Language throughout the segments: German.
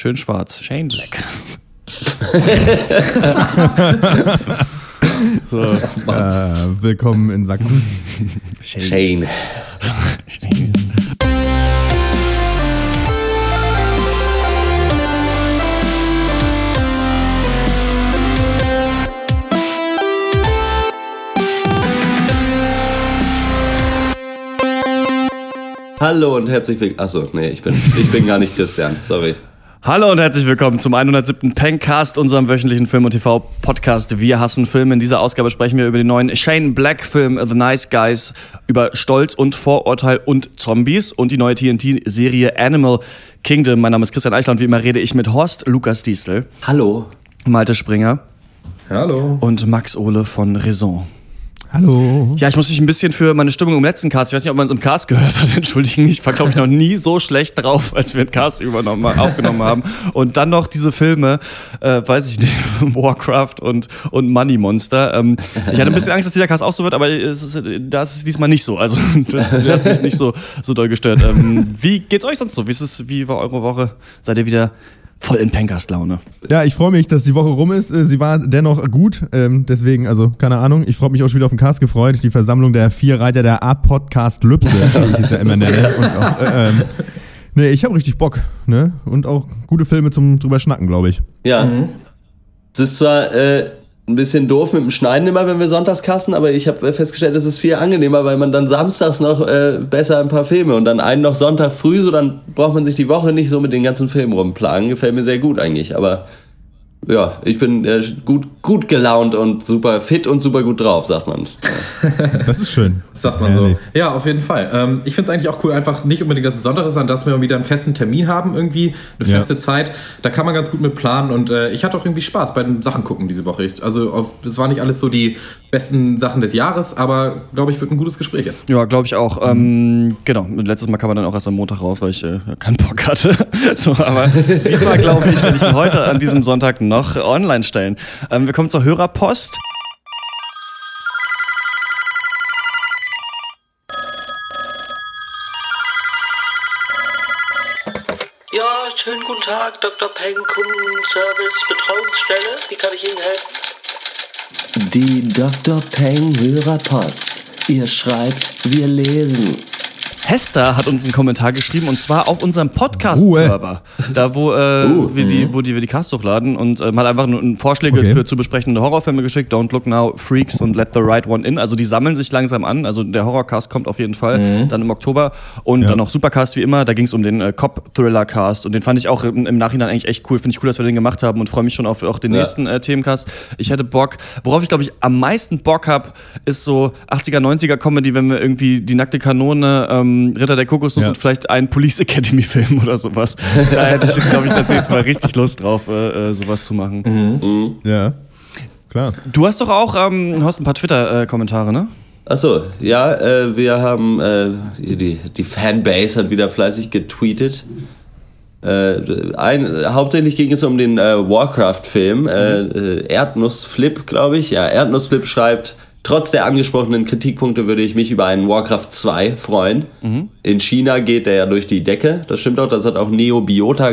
Schön schwarz. Shane Black. so, äh, willkommen in Sachsen. Shane. Shane. Hallo und herzlich willkommen. Achso, nee, ich bin, ich bin gar nicht Christian, sorry. Hallo und herzlich willkommen zum 107. Pencast, unserem wöchentlichen Film- und TV-Podcast Wir hassen Filme. In dieser Ausgabe sprechen wir über den neuen Shane Black-Film The Nice Guys, über Stolz und Vorurteil und Zombies und die neue TNT-Serie Animal Kingdom. Mein Name ist Christian Eichler und wie immer rede ich mit Horst Lukas Diesel. Hallo. Malte Springer. Hallo. Und Max Ole von Raison. Hallo. Ja, ich muss mich ein bisschen für meine Stimmung im letzten Cast, ich weiß nicht, ob man es im Cast gehört hat, entschuldigen, ich war, glaube ich, noch nie so schlecht drauf, als wir den Cast übernommen, aufgenommen haben. Und dann noch diese Filme, äh, weiß ich nicht, Warcraft und, und Money Monster. Ähm, ich hatte ein bisschen Angst, dass dieser Cast auch so wird, aber ist, das ist diesmal nicht so. Also, das hat mich nicht so, so doll gestört. Ähm, wie geht's euch sonst so? Wie, ist es, wie war eure Woche? Seid ihr wieder voll in Pencast-Laune. Ja, ich freue mich, dass die Woche rum ist. Äh, sie war dennoch gut. Ähm, deswegen, also, keine Ahnung. Ich freue mich auch schon wieder auf den Cast gefreut. Die Versammlung der vier Reiter der Art Podcast Lübse, wie ich es ja immer nenne. Und auch, äh, ähm, nee, ich habe richtig Bock. Ne? Und auch gute Filme zum drüber schnacken, glaube ich. Ja. Mhm. Es ist zwar äh, ein bisschen doof mit dem Schneiden immer, wenn wir sonntags kassen, aber ich habe festgestellt, es ist viel angenehmer, weil man dann samstags noch äh, besser ein paar Filme und dann einen noch Sonntag früh, so dann braucht man sich die Woche nicht so mit den ganzen Filmen rumplagen. Gefällt mir sehr gut eigentlich, aber ja, ich bin äh, gut, gut gelaunt und super fit und super gut drauf, sagt man. Das ist schön. Sagt man so. Ja, auf jeden Fall. Ähm, ich finde es eigentlich auch cool, einfach nicht unbedingt, dass es Sonntag ist, sondern dass wir wieder einen festen Termin haben, irgendwie, eine feste ja. Zeit. Da kann man ganz gut mit planen und äh, ich hatte auch irgendwie Spaß bei den Sachen gucken diese Woche. Also, es war nicht alles so die besten Sachen des Jahres, aber glaube ich, wird ein gutes Gespräch jetzt. Ja, glaube ich auch. Ähm, genau, letztes Mal kam man dann auch erst am Montag raus, weil ich äh, keinen Bock hatte. so, aber diesmal glaube ich, wenn ich heute an diesem Sonntag noch online stellen. Ähm, wir kommen zur Hörerpost. Ja, schönen guten Tag, Dr. Peng, Kundenservice, Betreuungsstelle. Wie kann ich Ihnen helfen? Die Dr. Peng Hörerpost. Ihr schreibt, wir lesen. Hester hat uns einen Kommentar geschrieben und zwar auf unserem Podcast-Server. Da, wo, äh, uh, wir die, mhm. wo die, wir die Casts hochladen und äh, mal einfach Vorschläge okay. für zu besprechende Horrorfilme geschickt. Don't Look Now, Freaks und Let the Right One In. Also die sammeln sich langsam an. Also der Horrorcast kommt auf jeden Fall mhm. dann im Oktober. Und ja. dann noch Supercast wie immer. Da ging es um den äh, Cop-Thriller-Cast. Und den fand ich auch im, im Nachhinein eigentlich echt cool. Finde ich cool, dass wir den gemacht haben und freue mich schon auf auch den ja. nächsten äh, Themencast. Ich hätte Bock. Worauf ich, glaube ich, am meisten Bock habe, ist so 80er, 90er Comedy, wenn wir irgendwie die nackte Kanone ähm, Ritter der Kokosnuss ja. und vielleicht einen Police Academy Film oder sowas. da hätte ich, glaube ich, das nächste Mal richtig Lust drauf, äh, äh, sowas zu machen. Mhm. Mhm. Ja, klar. Du hast doch auch ähm, hast ein paar Twitter-Kommentare, ne? Achso, ja, äh, wir haben, äh, die, die Fanbase hat wieder fleißig getweetet. Äh, ein, hauptsächlich ging es um den äh, Warcraft-Film. Äh, mhm. Erdnussflip, glaube ich. Ja, Erdnussflip schreibt, Trotz der angesprochenen Kritikpunkte würde ich mich über einen Warcraft 2 freuen. Mhm. In China geht der ja durch die Decke. Das stimmt auch. Das hat auch Neobiota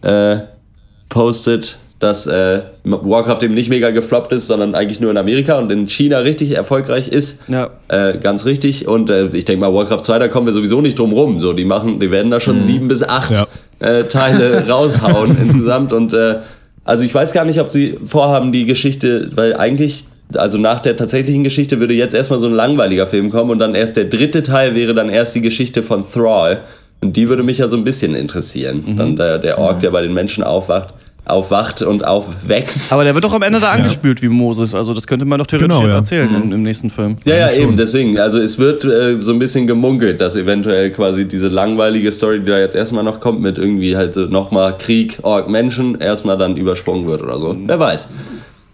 gepostet, äh, dass äh, Warcraft eben nicht mega gefloppt ist, sondern eigentlich nur in Amerika und in China richtig erfolgreich ist. Ja. Äh, ganz richtig. Und äh, ich denke mal, Warcraft 2, da kommen wir sowieso nicht drum rum. So, die machen, die werden da schon mhm. sieben bis acht ja. Äh, Teile raushauen insgesamt. Und äh, also ich weiß gar nicht, ob sie vorhaben, die Geschichte, weil eigentlich also nach der tatsächlichen Geschichte würde jetzt erstmal so ein langweiliger Film kommen und dann erst der dritte Teil wäre dann erst die Geschichte von Thrall. Und die würde mich ja so ein bisschen interessieren. Mhm. Dann der, der Ork, der bei den Menschen aufwacht aufwacht und aufwächst. Aber der wird doch am Ende da angespült ja. wie Moses. Also das könnte man doch theoretisch genau, ja. erzählen mhm. im, im, nächsten Film. Ja, ja, eben. Deswegen. Also es wird äh, so ein bisschen gemunkelt, dass eventuell quasi diese langweilige Story, die da jetzt erstmal noch kommt, mit irgendwie halt nochmal Krieg, Ork, Menschen, erstmal dann übersprungen wird oder so. Mhm. Wer weiß.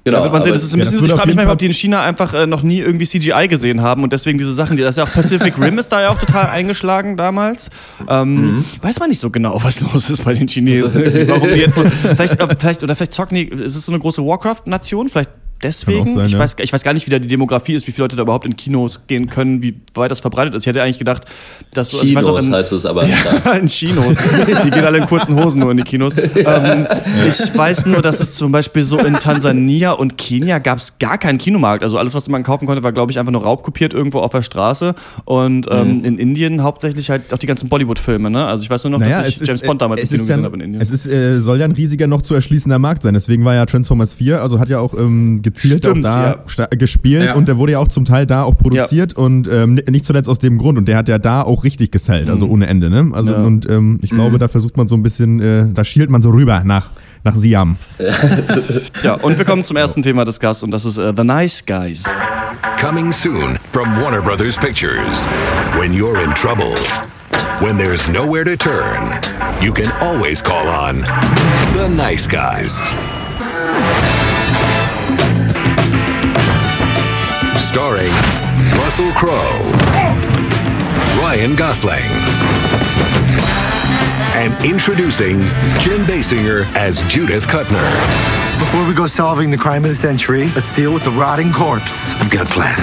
Genau. Da wird man sehen, das ist ein bisschen, ja, ich frage mich manchmal, ob die in China einfach äh, noch nie irgendwie CGI gesehen haben und deswegen diese Sachen, die, das ist ja auch Pacific Rim ist da ja auch total eingeschlagen damals. Ähm, mhm. Weiß man nicht so genau, was los ist bei den Chinesen. Warum die jetzt so, vielleicht, äh, vielleicht, oder vielleicht zocken die, ist es so eine große Warcraft-Nation? Vielleicht deswegen. Sein, ich, ja. weiß, ich weiß gar nicht, wie da die Demografie ist, wie viele Leute da überhaupt in Kinos gehen können, wie weit das verbreitet ist. Ich hätte eigentlich gedacht, dass so. Kinos also in, heißt es aber. Ja, in Kinos. die gehen alle in kurzen Hosen nur in die Kinos. Ähm, ich weiß nur, dass es zum Beispiel so in Tansania und Kenia gab es gar keinen Kinomarkt. Also alles, was man kaufen konnte, war, glaube ich, einfach nur raubkopiert irgendwo auf der Straße. Und ähm, mhm. in Indien hauptsächlich halt auch die ganzen Bollywood-Filme. Ne? Also ich weiß nur noch, naja, dass ich James ist, Bond damals im Kino gesehen habe in Indien. Es ist, äh, soll ja ein riesiger noch zu erschließender Markt sein. Deswegen war ja Transformers 4, also hat ja auch ähm, gezielt Stimmt, auch da ja. gespielt ja. und der wurde ja auch zum Teil da auch produziert ja. und ähm, nicht zuletzt aus dem Grund und der hat ja da auch richtig gesellt, also mhm. ohne Ende, ne? Also und ähm, ich glaube, mhm. da versucht man so ein bisschen, äh, da schielt man so rüber nach nach Siam. ja, und wir kommen zum ersten Thema des Gasts und das ist uh, The Nice Guys. Coming soon from Warner Brothers Pictures. When you're in trouble, when there's nowhere to turn, you can always call on The Nice Guys. Starring Russell Crowe, Ryan Gosling, and introducing Kim Basinger as Judith Cutner. Before we go solving the crime of the century, let's deal with the rotting corpse. I've got a plan.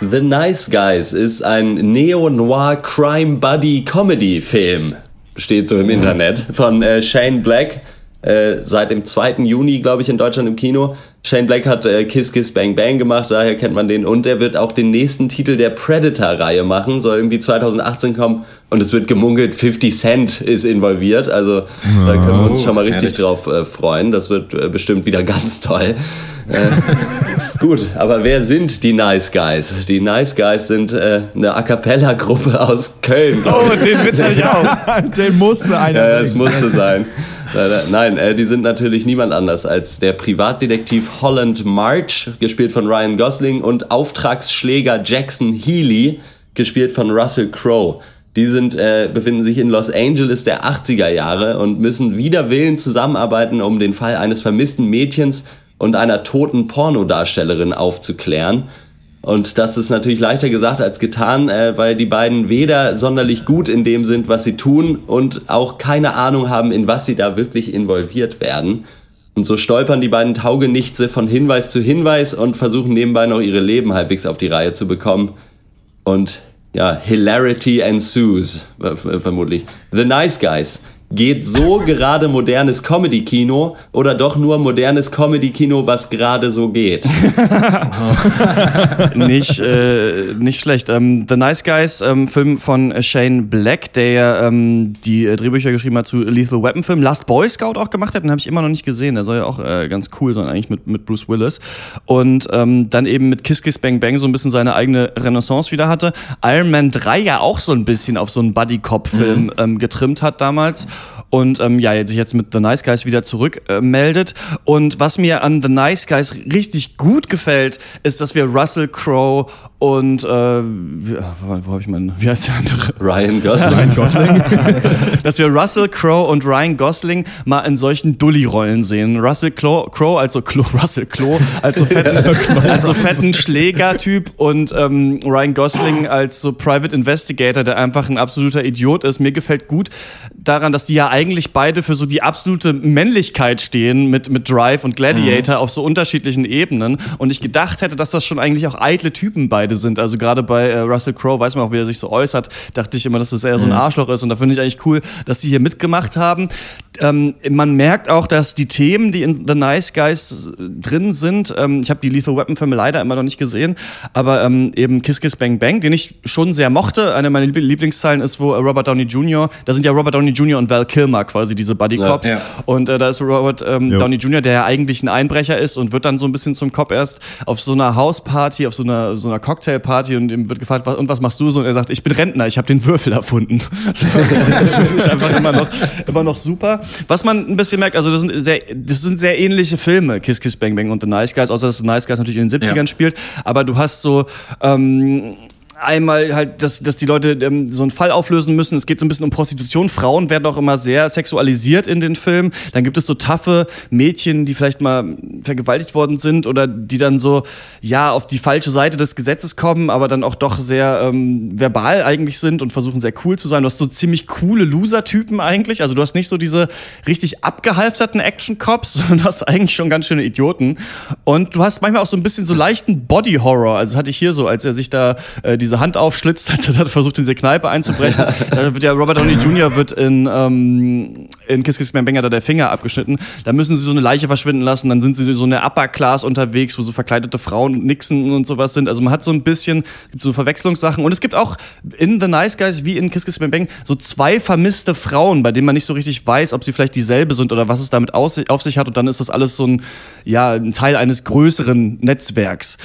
The Nice Guys ist ein Neo-Noir Crime Buddy Comedy Film. Steht so im Internet. Von äh, Shane Black. Äh, seit dem 2. Juni, glaube ich, in Deutschland im Kino. Shane Black hat äh, Kiss Kiss Bang Bang gemacht, daher kennt man den. Und er wird auch den nächsten Titel der Predator-Reihe machen, soll irgendwie 2018 kommen. Und es wird gemunkelt, 50 Cent ist involviert. Also da können wir uns schon mal richtig drauf äh, freuen. Das wird äh, bestimmt wieder ganz toll. Äh, gut, aber wer sind die Nice Guys? Die Nice Guys sind äh, eine A Cappella-Gruppe aus Köln. Oh, den Witz hatte ich auch. den musste einer. Ja, das musste sein. Nein, äh, die sind natürlich niemand anders als der Privatdetektiv Holland March, gespielt von Ryan Gosling, und Auftragsschläger Jackson Healy, gespielt von Russell Crowe. Die sind, äh, befinden sich in Los Angeles der 80er Jahre und müssen wider Willen zusammenarbeiten, um den Fall eines vermissten Mädchens und einer toten Pornodarstellerin aufzuklären. Und das ist natürlich leichter gesagt als getan, äh, weil die beiden weder sonderlich gut in dem sind, was sie tun und auch keine Ahnung haben, in was sie da wirklich involviert werden. Und so stolpern die beiden Taugenichtse von Hinweis zu Hinweis und versuchen nebenbei noch ihre Leben halbwegs auf die Reihe zu bekommen. Und ja, Hilarity ensues, vermutlich. The Nice Guys Geht so gerade modernes Comedy-Kino oder doch nur modernes Comedy-Kino, was gerade so geht? nicht, äh, nicht schlecht. Ähm, The Nice Guys, ähm, Film von Shane Black, der ähm, die äh, Drehbücher geschrieben hat zu Lethal Weapon Film. Last Boy Scout auch gemacht hat, den habe ich immer noch nicht gesehen. Der soll ja auch äh, ganz cool sein, eigentlich mit, mit Bruce Willis. Und ähm, dann eben mit Kiss Kiss Bang Bang so ein bisschen seine eigene Renaissance wieder hatte. Iron Man 3 ja auch so ein bisschen auf so einen Buddy-Cop-Film mhm. ähm, getrimmt hat damals und ähm, ja, sich jetzt mit The Nice Guys wieder zurückmeldet. Äh, und was mir an The Nice Guys richtig gut gefällt, ist, dass wir Russell Crowe und äh, wie, wo habe ich meinen, wie heißt der andere? Ryan Gosling. Ryan Gosling. dass wir Russell Crowe und Ryan Gosling mal in solchen Dully-Rollen sehen. Russell Crowe, also Klo, Russell Crowe, als so fetten, als so fetten Schlägertyp und ähm, Ryan Gosling als so Private Investigator, der einfach ein absoluter Idiot ist. Mir gefällt gut daran, dass die ja eigentlich beide für so die absolute Männlichkeit stehen mit, mit Drive und Gladiator mhm. auf so unterschiedlichen Ebenen. Und ich gedacht hätte, dass das schon eigentlich auch eitle Typen beide sind. Also gerade bei äh, Russell Crowe weiß man auch, wie er sich so äußert, dachte ich immer, dass das eher so ein mhm. Arschloch ist. Und da finde ich eigentlich cool, dass sie hier mitgemacht haben. Ähm, man merkt auch, dass die Themen, die in The Nice Guys drin sind, ähm, ich habe die Lethal Weapon Filme leider immer noch nicht gesehen, aber ähm, eben Kiss Kiss Bang Bang, den ich schon sehr mochte. Eine meiner Lieblingszeilen ist, wo äh, Robert Downey Jr., da sind ja Robert Downey Jr. und Val Kilmer quasi diese Buddy Cops. Ja, ja. Und äh, da ist Robert ähm, Downey Jr., der ja eigentlich ein Einbrecher ist und wird dann so ein bisschen zum Cop erst auf so einer Hausparty, auf so einer, so einer Cocktailparty und ihm wird gefragt, was, und was machst du so? Und er sagt, ich bin Rentner, ich habe den Würfel erfunden. das ist einfach immer noch, immer noch super. Was man ein bisschen merkt, also das sind sehr, das sind sehr ähnliche Filme, Kiss Kiss Bang Bang und The Nice Guys, außer dass The Nice Guys natürlich in den 70ern ja. spielt. Aber du hast so, ähm, einmal halt, dass, dass die Leute ähm, so einen Fall auflösen müssen. Es geht so ein bisschen um Prostitution. Frauen werden auch immer sehr sexualisiert in den Filmen. Dann gibt es so taffe Mädchen, die vielleicht mal vergewaltigt worden sind oder die dann so, ja, auf die falsche Seite des Gesetzes kommen, aber dann auch doch sehr ähm, verbal eigentlich sind und versuchen sehr cool zu sein. Du hast so ziemlich coole Loser-Typen eigentlich. Also du hast nicht so diese richtig abgehalfterten Action-Cops, sondern hast eigentlich schon ganz schöne Idioten. Und du hast manchmal auch so ein bisschen so leichten Body-Horror. Also hatte ich hier so, als er sich da äh, diese Hand aufschlitzt, als er dann versucht, in diese Kneipe einzubrechen. da wird ja Robert Downey Jr. wird in, ähm, in Kiss Kiss Bang Bang da der Finger abgeschnitten. Da müssen sie so eine Leiche verschwinden lassen. Dann sind sie so eine Upper Class unterwegs, wo so verkleidete Frauen Nixon und sowas sind. Also man hat so ein bisschen, gibt so Verwechslungssachen. Und es gibt auch in The Nice Guys wie in Kiss Kiss Bang Bang so zwei vermisste Frauen, bei denen man nicht so richtig weiß, ob sie vielleicht dieselbe sind oder was es damit auf sich hat. Und dann ist das alles so ein, ja, ein Teil eines größeren Netzwerks.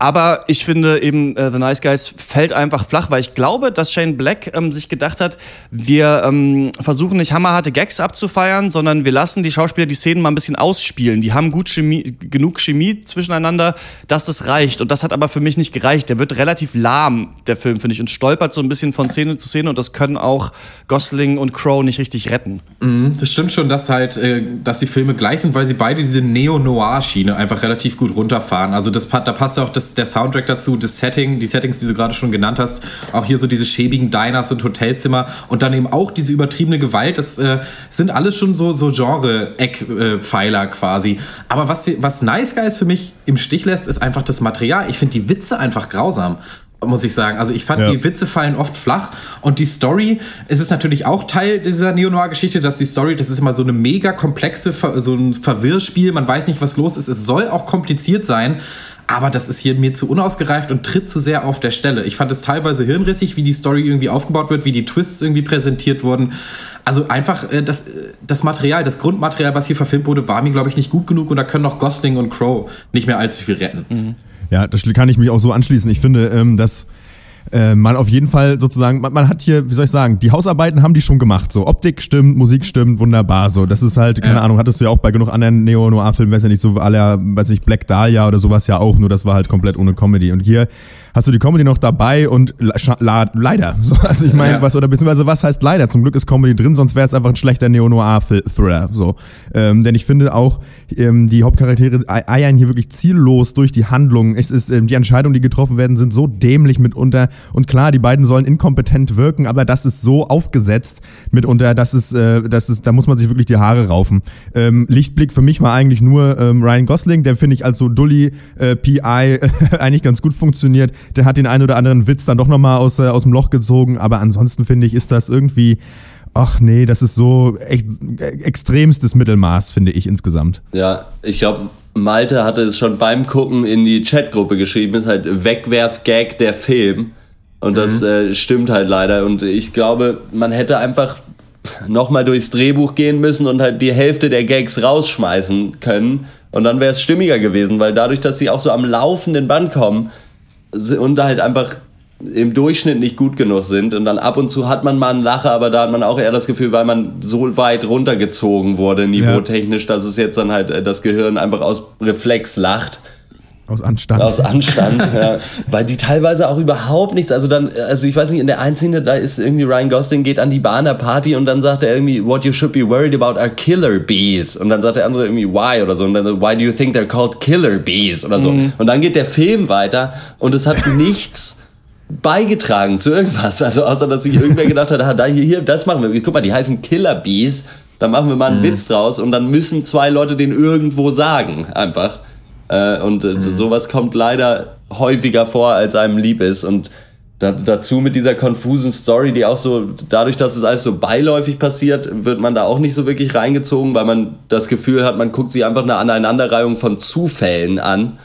Aber ich finde eben, äh, The Nice Guys fällt einfach flach, weil ich glaube, dass Shane Black ähm, sich gedacht hat, wir ähm, versuchen nicht hammerharte Gags abzufeiern, sondern wir lassen die Schauspieler die Szenen mal ein bisschen ausspielen. Die haben gut Chemie, genug Chemie zwischeneinander, dass das reicht. Und das hat aber für mich nicht gereicht. Der wird relativ lahm, der Film, finde ich, und stolpert so ein bisschen von Szene zu Szene und das können auch Gosling und Crow nicht richtig retten. Mhm, das stimmt schon, dass halt, äh, dass die Filme gleich sind, weil sie beide diese Neo-Noir-Schiene einfach relativ gut runterfahren. Also das, da passt auch das der Soundtrack dazu, das Setting, die Settings, die du gerade schon genannt hast, auch hier so diese schäbigen Diners und Hotelzimmer und dann eben auch diese übertriebene Gewalt, das äh, sind alles schon so, so Genre-Eckpfeiler quasi. Aber was, was Nice Guys für mich im Stich lässt, ist einfach das Material. Ich finde die Witze einfach grausam muss ich sagen. Also ich fand, ja. die Witze fallen oft flach und die Story, es ist natürlich auch Teil dieser Neo-Noir-Geschichte, dass die Story, das ist immer so eine mega komplexe, so ein Verwirrspiel, man weiß nicht, was los ist. Es soll auch kompliziert sein, aber das ist hier mir zu unausgereift und tritt zu sehr auf der Stelle. Ich fand es teilweise hirnrissig, wie die Story irgendwie aufgebaut wird, wie die Twists irgendwie präsentiert wurden. Also einfach äh, das, das Material, das Grundmaterial, was hier verfilmt wurde, war mir, glaube ich, nicht gut genug und da können auch Gosling und Crow nicht mehr allzu viel retten. Mhm. Ja, das kann ich mich auch so anschließen. Ich finde, ähm, dass äh, man auf jeden Fall sozusagen, man, man, hat hier, wie soll ich sagen, die Hausarbeiten haben die schon gemacht. So Optik stimmt, Musik stimmt, wunderbar. So, das ist halt, keine ja. Ahnung, hattest du ja auch bei genug anderen Neo-Noir-Filmen, weiß ja nicht, so aller, weiß ich, Black Dahlia oder sowas ja auch, nur das war halt komplett ohne Comedy. Und hier hast du die Comedy noch dabei und leider. So, also ich meine, ja. was, oder beziehungsweise was heißt leider? Zum Glück ist Comedy drin, sonst wäre es einfach ein schlechter Neo-Noir-Thriller. So. Ähm, denn ich finde auch, ähm, die Hauptcharaktere eiern hier wirklich ziellos durch die Handlung. Es ist, ähm, die Entscheidungen, die getroffen werden, sind so dämlich mitunter. Und klar, die beiden sollen inkompetent wirken, aber das ist so aufgesetzt mitunter, das ist, äh, das ist, da muss man sich wirklich die Haare raufen. Ähm, Lichtblick für mich war eigentlich nur ähm, Ryan Gosling, der finde ich als so Dully äh, PI eigentlich ganz gut funktioniert der hat den einen oder anderen Witz dann doch nochmal aus, äh, aus dem Loch gezogen, aber ansonsten finde ich, ist das irgendwie, ach nee, das ist so echt, extremstes Mittelmaß, finde ich insgesamt. Ja, ich glaube, Malte hatte es schon beim Gucken in die Chatgruppe geschrieben, ist halt Wegwerf-Gag der Film. Und das mhm. äh, stimmt halt leider. Und ich glaube, man hätte einfach nochmal durchs Drehbuch gehen müssen und halt die Hälfte der Gags rausschmeißen können. Und dann wäre es stimmiger gewesen, weil dadurch, dass sie auch so am laufenden Band kommen, und halt einfach im Durchschnitt nicht gut genug sind und dann ab und zu hat man mal einen Lacher, aber da hat man auch eher das Gefühl, weil man so weit runtergezogen wurde, niveautechnisch, dass es jetzt dann halt äh, das Gehirn einfach aus Reflex lacht aus Anstand. Aus Anstand, ja. Weil die teilweise auch überhaupt nichts, also dann, also ich weiß nicht, in der einen Szene, da ist irgendwie Ryan Gosling geht an die Bar der Party und dann sagt er irgendwie, what you should be worried about are killer bees. Und dann sagt der andere irgendwie, why oder so. Und dann so, why do you think they're called killer bees oder so. Mhm. Und dann geht der Film weiter und es hat nichts beigetragen zu irgendwas. Also außer, dass sich irgendwer gedacht hat, ah, da hier, hier, das machen wir. Guck mal, die heißen Killer Bees. Da machen wir mal einen mhm. Witz draus und dann müssen zwei Leute den irgendwo sagen. Einfach. Äh, und äh, mhm. sowas kommt leider häufiger vor, als einem lieb ist. Und da, dazu mit dieser konfusen Story, die auch so, dadurch, dass es alles so beiläufig passiert, wird man da auch nicht so wirklich reingezogen, weil man das Gefühl hat, man guckt sich einfach eine Aneinanderreihung von Zufällen an.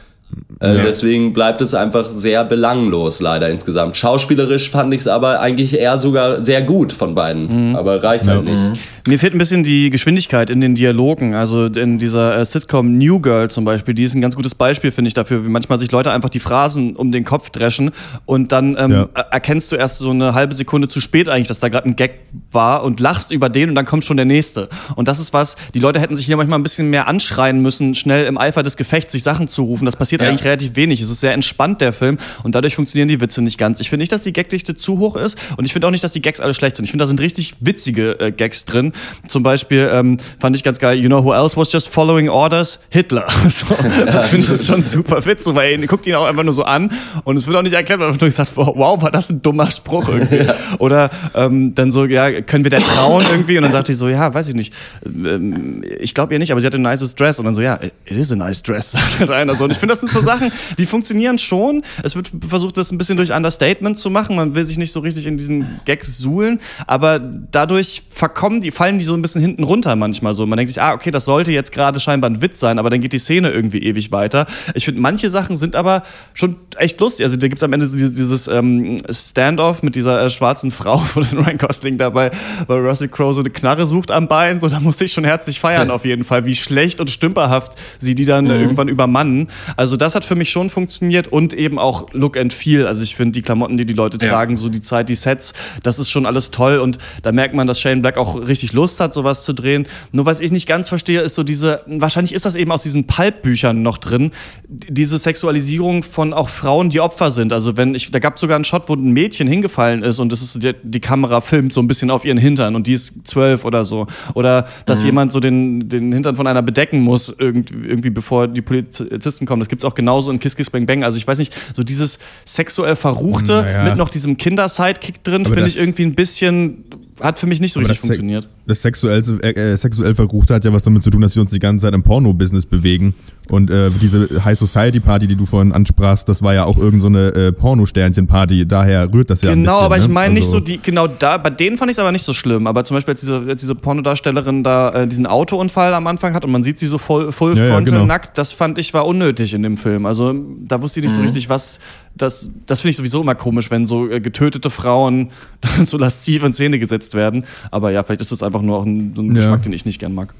Äh, ja. Deswegen bleibt es einfach sehr belanglos, leider insgesamt. Schauspielerisch fand ich es aber eigentlich eher sogar sehr gut von beiden. Mhm. Aber reicht halt nicht. Mhm. Mir fehlt ein bisschen die Geschwindigkeit in den Dialogen. Also in dieser äh, Sitcom New Girl zum Beispiel, die ist ein ganz gutes Beispiel, finde ich, dafür, wie manchmal sich Leute einfach die Phrasen um den Kopf dreschen und dann ähm, ja. erkennst du erst so eine halbe Sekunde zu spät eigentlich, dass da gerade ein Gag war und lachst über den und dann kommt schon der nächste. Und das ist was, die Leute hätten sich hier manchmal ein bisschen mehr anschreien müssen, schnell im Eifer des Gefechts sich Sachen zu rufen. Das passiert ja. eigentlich relativ wenig. Es ist sehr entspannt, der Film, und dadurch funktionieren die Witze nicht ganz. Ich finde nicht, dass die Gagdichte zu hoch ist und ich finde auch nicht, dass die Gags alle schlecht sind. Ich finde, da sind richtig witzige äh, Gags drin. Zum Beispiel ähm, fand ich ganz geil, you know who else was just following orders? Hitler. so, das finde ich schon super witzig, weil ihr guckt ihn auch einfach nur so an und es wird auch nicht erklärt, man hat nur gesagt, wow, war das ein dummer Spruch irgendwie. Ja. Oder ähm, dann so, ja, können wir der trauen irgendwie? Und dann sagt die so, ja, weiß ich nicht. Ähm, ich glaube ihr nicht, aber sie hat ein nices Dress. Und dann so, ja, it is a nice dress, sagt einer so. Und ich finde, das sind so Sachen, die funktionieren schon. Es wird versucht, das ein bisschen durch Understatement zu machen. Man will sich nicht so richtig in diesen Gags suhlen, aber dadurch verkommen die, fallen die so ein bisschen hinten runter manchmal so. Man denkt sich, ah, okay, das sollte jetzt gerade scheinbar ein Witz sein, aber dann geht die Szene irgendwie ewig weiter. Ich finde, manche Sachen sind aber schon echt lustig. Also da gibt es am Ende dieses, dieses ähm, Standoff mit dieser äh, schwarzen Frau von Ryan Gosling dabei, weil Russell Crowe so eine Knarre sucht am Bein. So, da musste ich schon herzlich feiern auf jeden Fall, wie schlecht und stümperhaft sie die dann mhm. irgendwann übermannen. Also das hat für mich schon funktioniert und eben auch Look and Feel. Also ich finde die Klamotten, die die Leute ja. tragen, so die Zeit, die Sets, das ist schon alles toll und da merkt man, dass Shane Black auch richtig Lust hat, sowas zu drehen. Nur was ich nicht ganz verstehe, ist so diese, wahrscheinlich ist das eben aus diesen Pulp-Büchern noch drin, diese Sexualisierung von auch Frauen, die Opfer sind. Also wenn ich, da gab es sogar einen Shot, wo ein Mädchen hingefallen ist und das ist die, die, Kamera filmt so ein bisschen auf ihren Hintern und die ist zwölf oder so. Oder dass mhm. jemand so den, den Hintern von einer bedecken muss, irgendwie, irgendwie bevor die Polizisten kommen. Das gibt es auch genauso in Kiss Kiss Bang Bang. Also ich weiß nicht, so dieses sexuell Verruchte naja. mit noch diesem Kinder-Sidekick drin, finde ich irgendwie ein bisschen hat für mich nicht so richtig funktioniert. Das sexuell, äh, sexuell Verruchte hat ja was damit zu tun, dass wir uns die ganze Zeit im Porno-Business bewegen. Und äh, diese High Society Party, die du vorhin ansprachst, das war ja auch irgendeine so äh, Porno-Sternchen-Party. Daher rührt das ja Genau, bisschen, aber ich meine ne? nicht also so die, genau da, bei denen fand ich es aber nicht so schlimm. Aber zum Beispiel, als diese, als diese Pornodarstellerin da äh, diesen Autounfall am Anfang hat und man sieht sie so voll, full ja, ja, genau. nackt, das fand ich war unnötig in dem Film. Also da wusste ich nicht mhm. so richtig, was. Das, das finde ich sowieso immer komisch, wenn so äh, getötete Frauen so lasziv in Szene gesetzt werden. Aber ja, vielleicht ist das einfach nur auch ein, ein Geschmack, den ich nicht gern mag.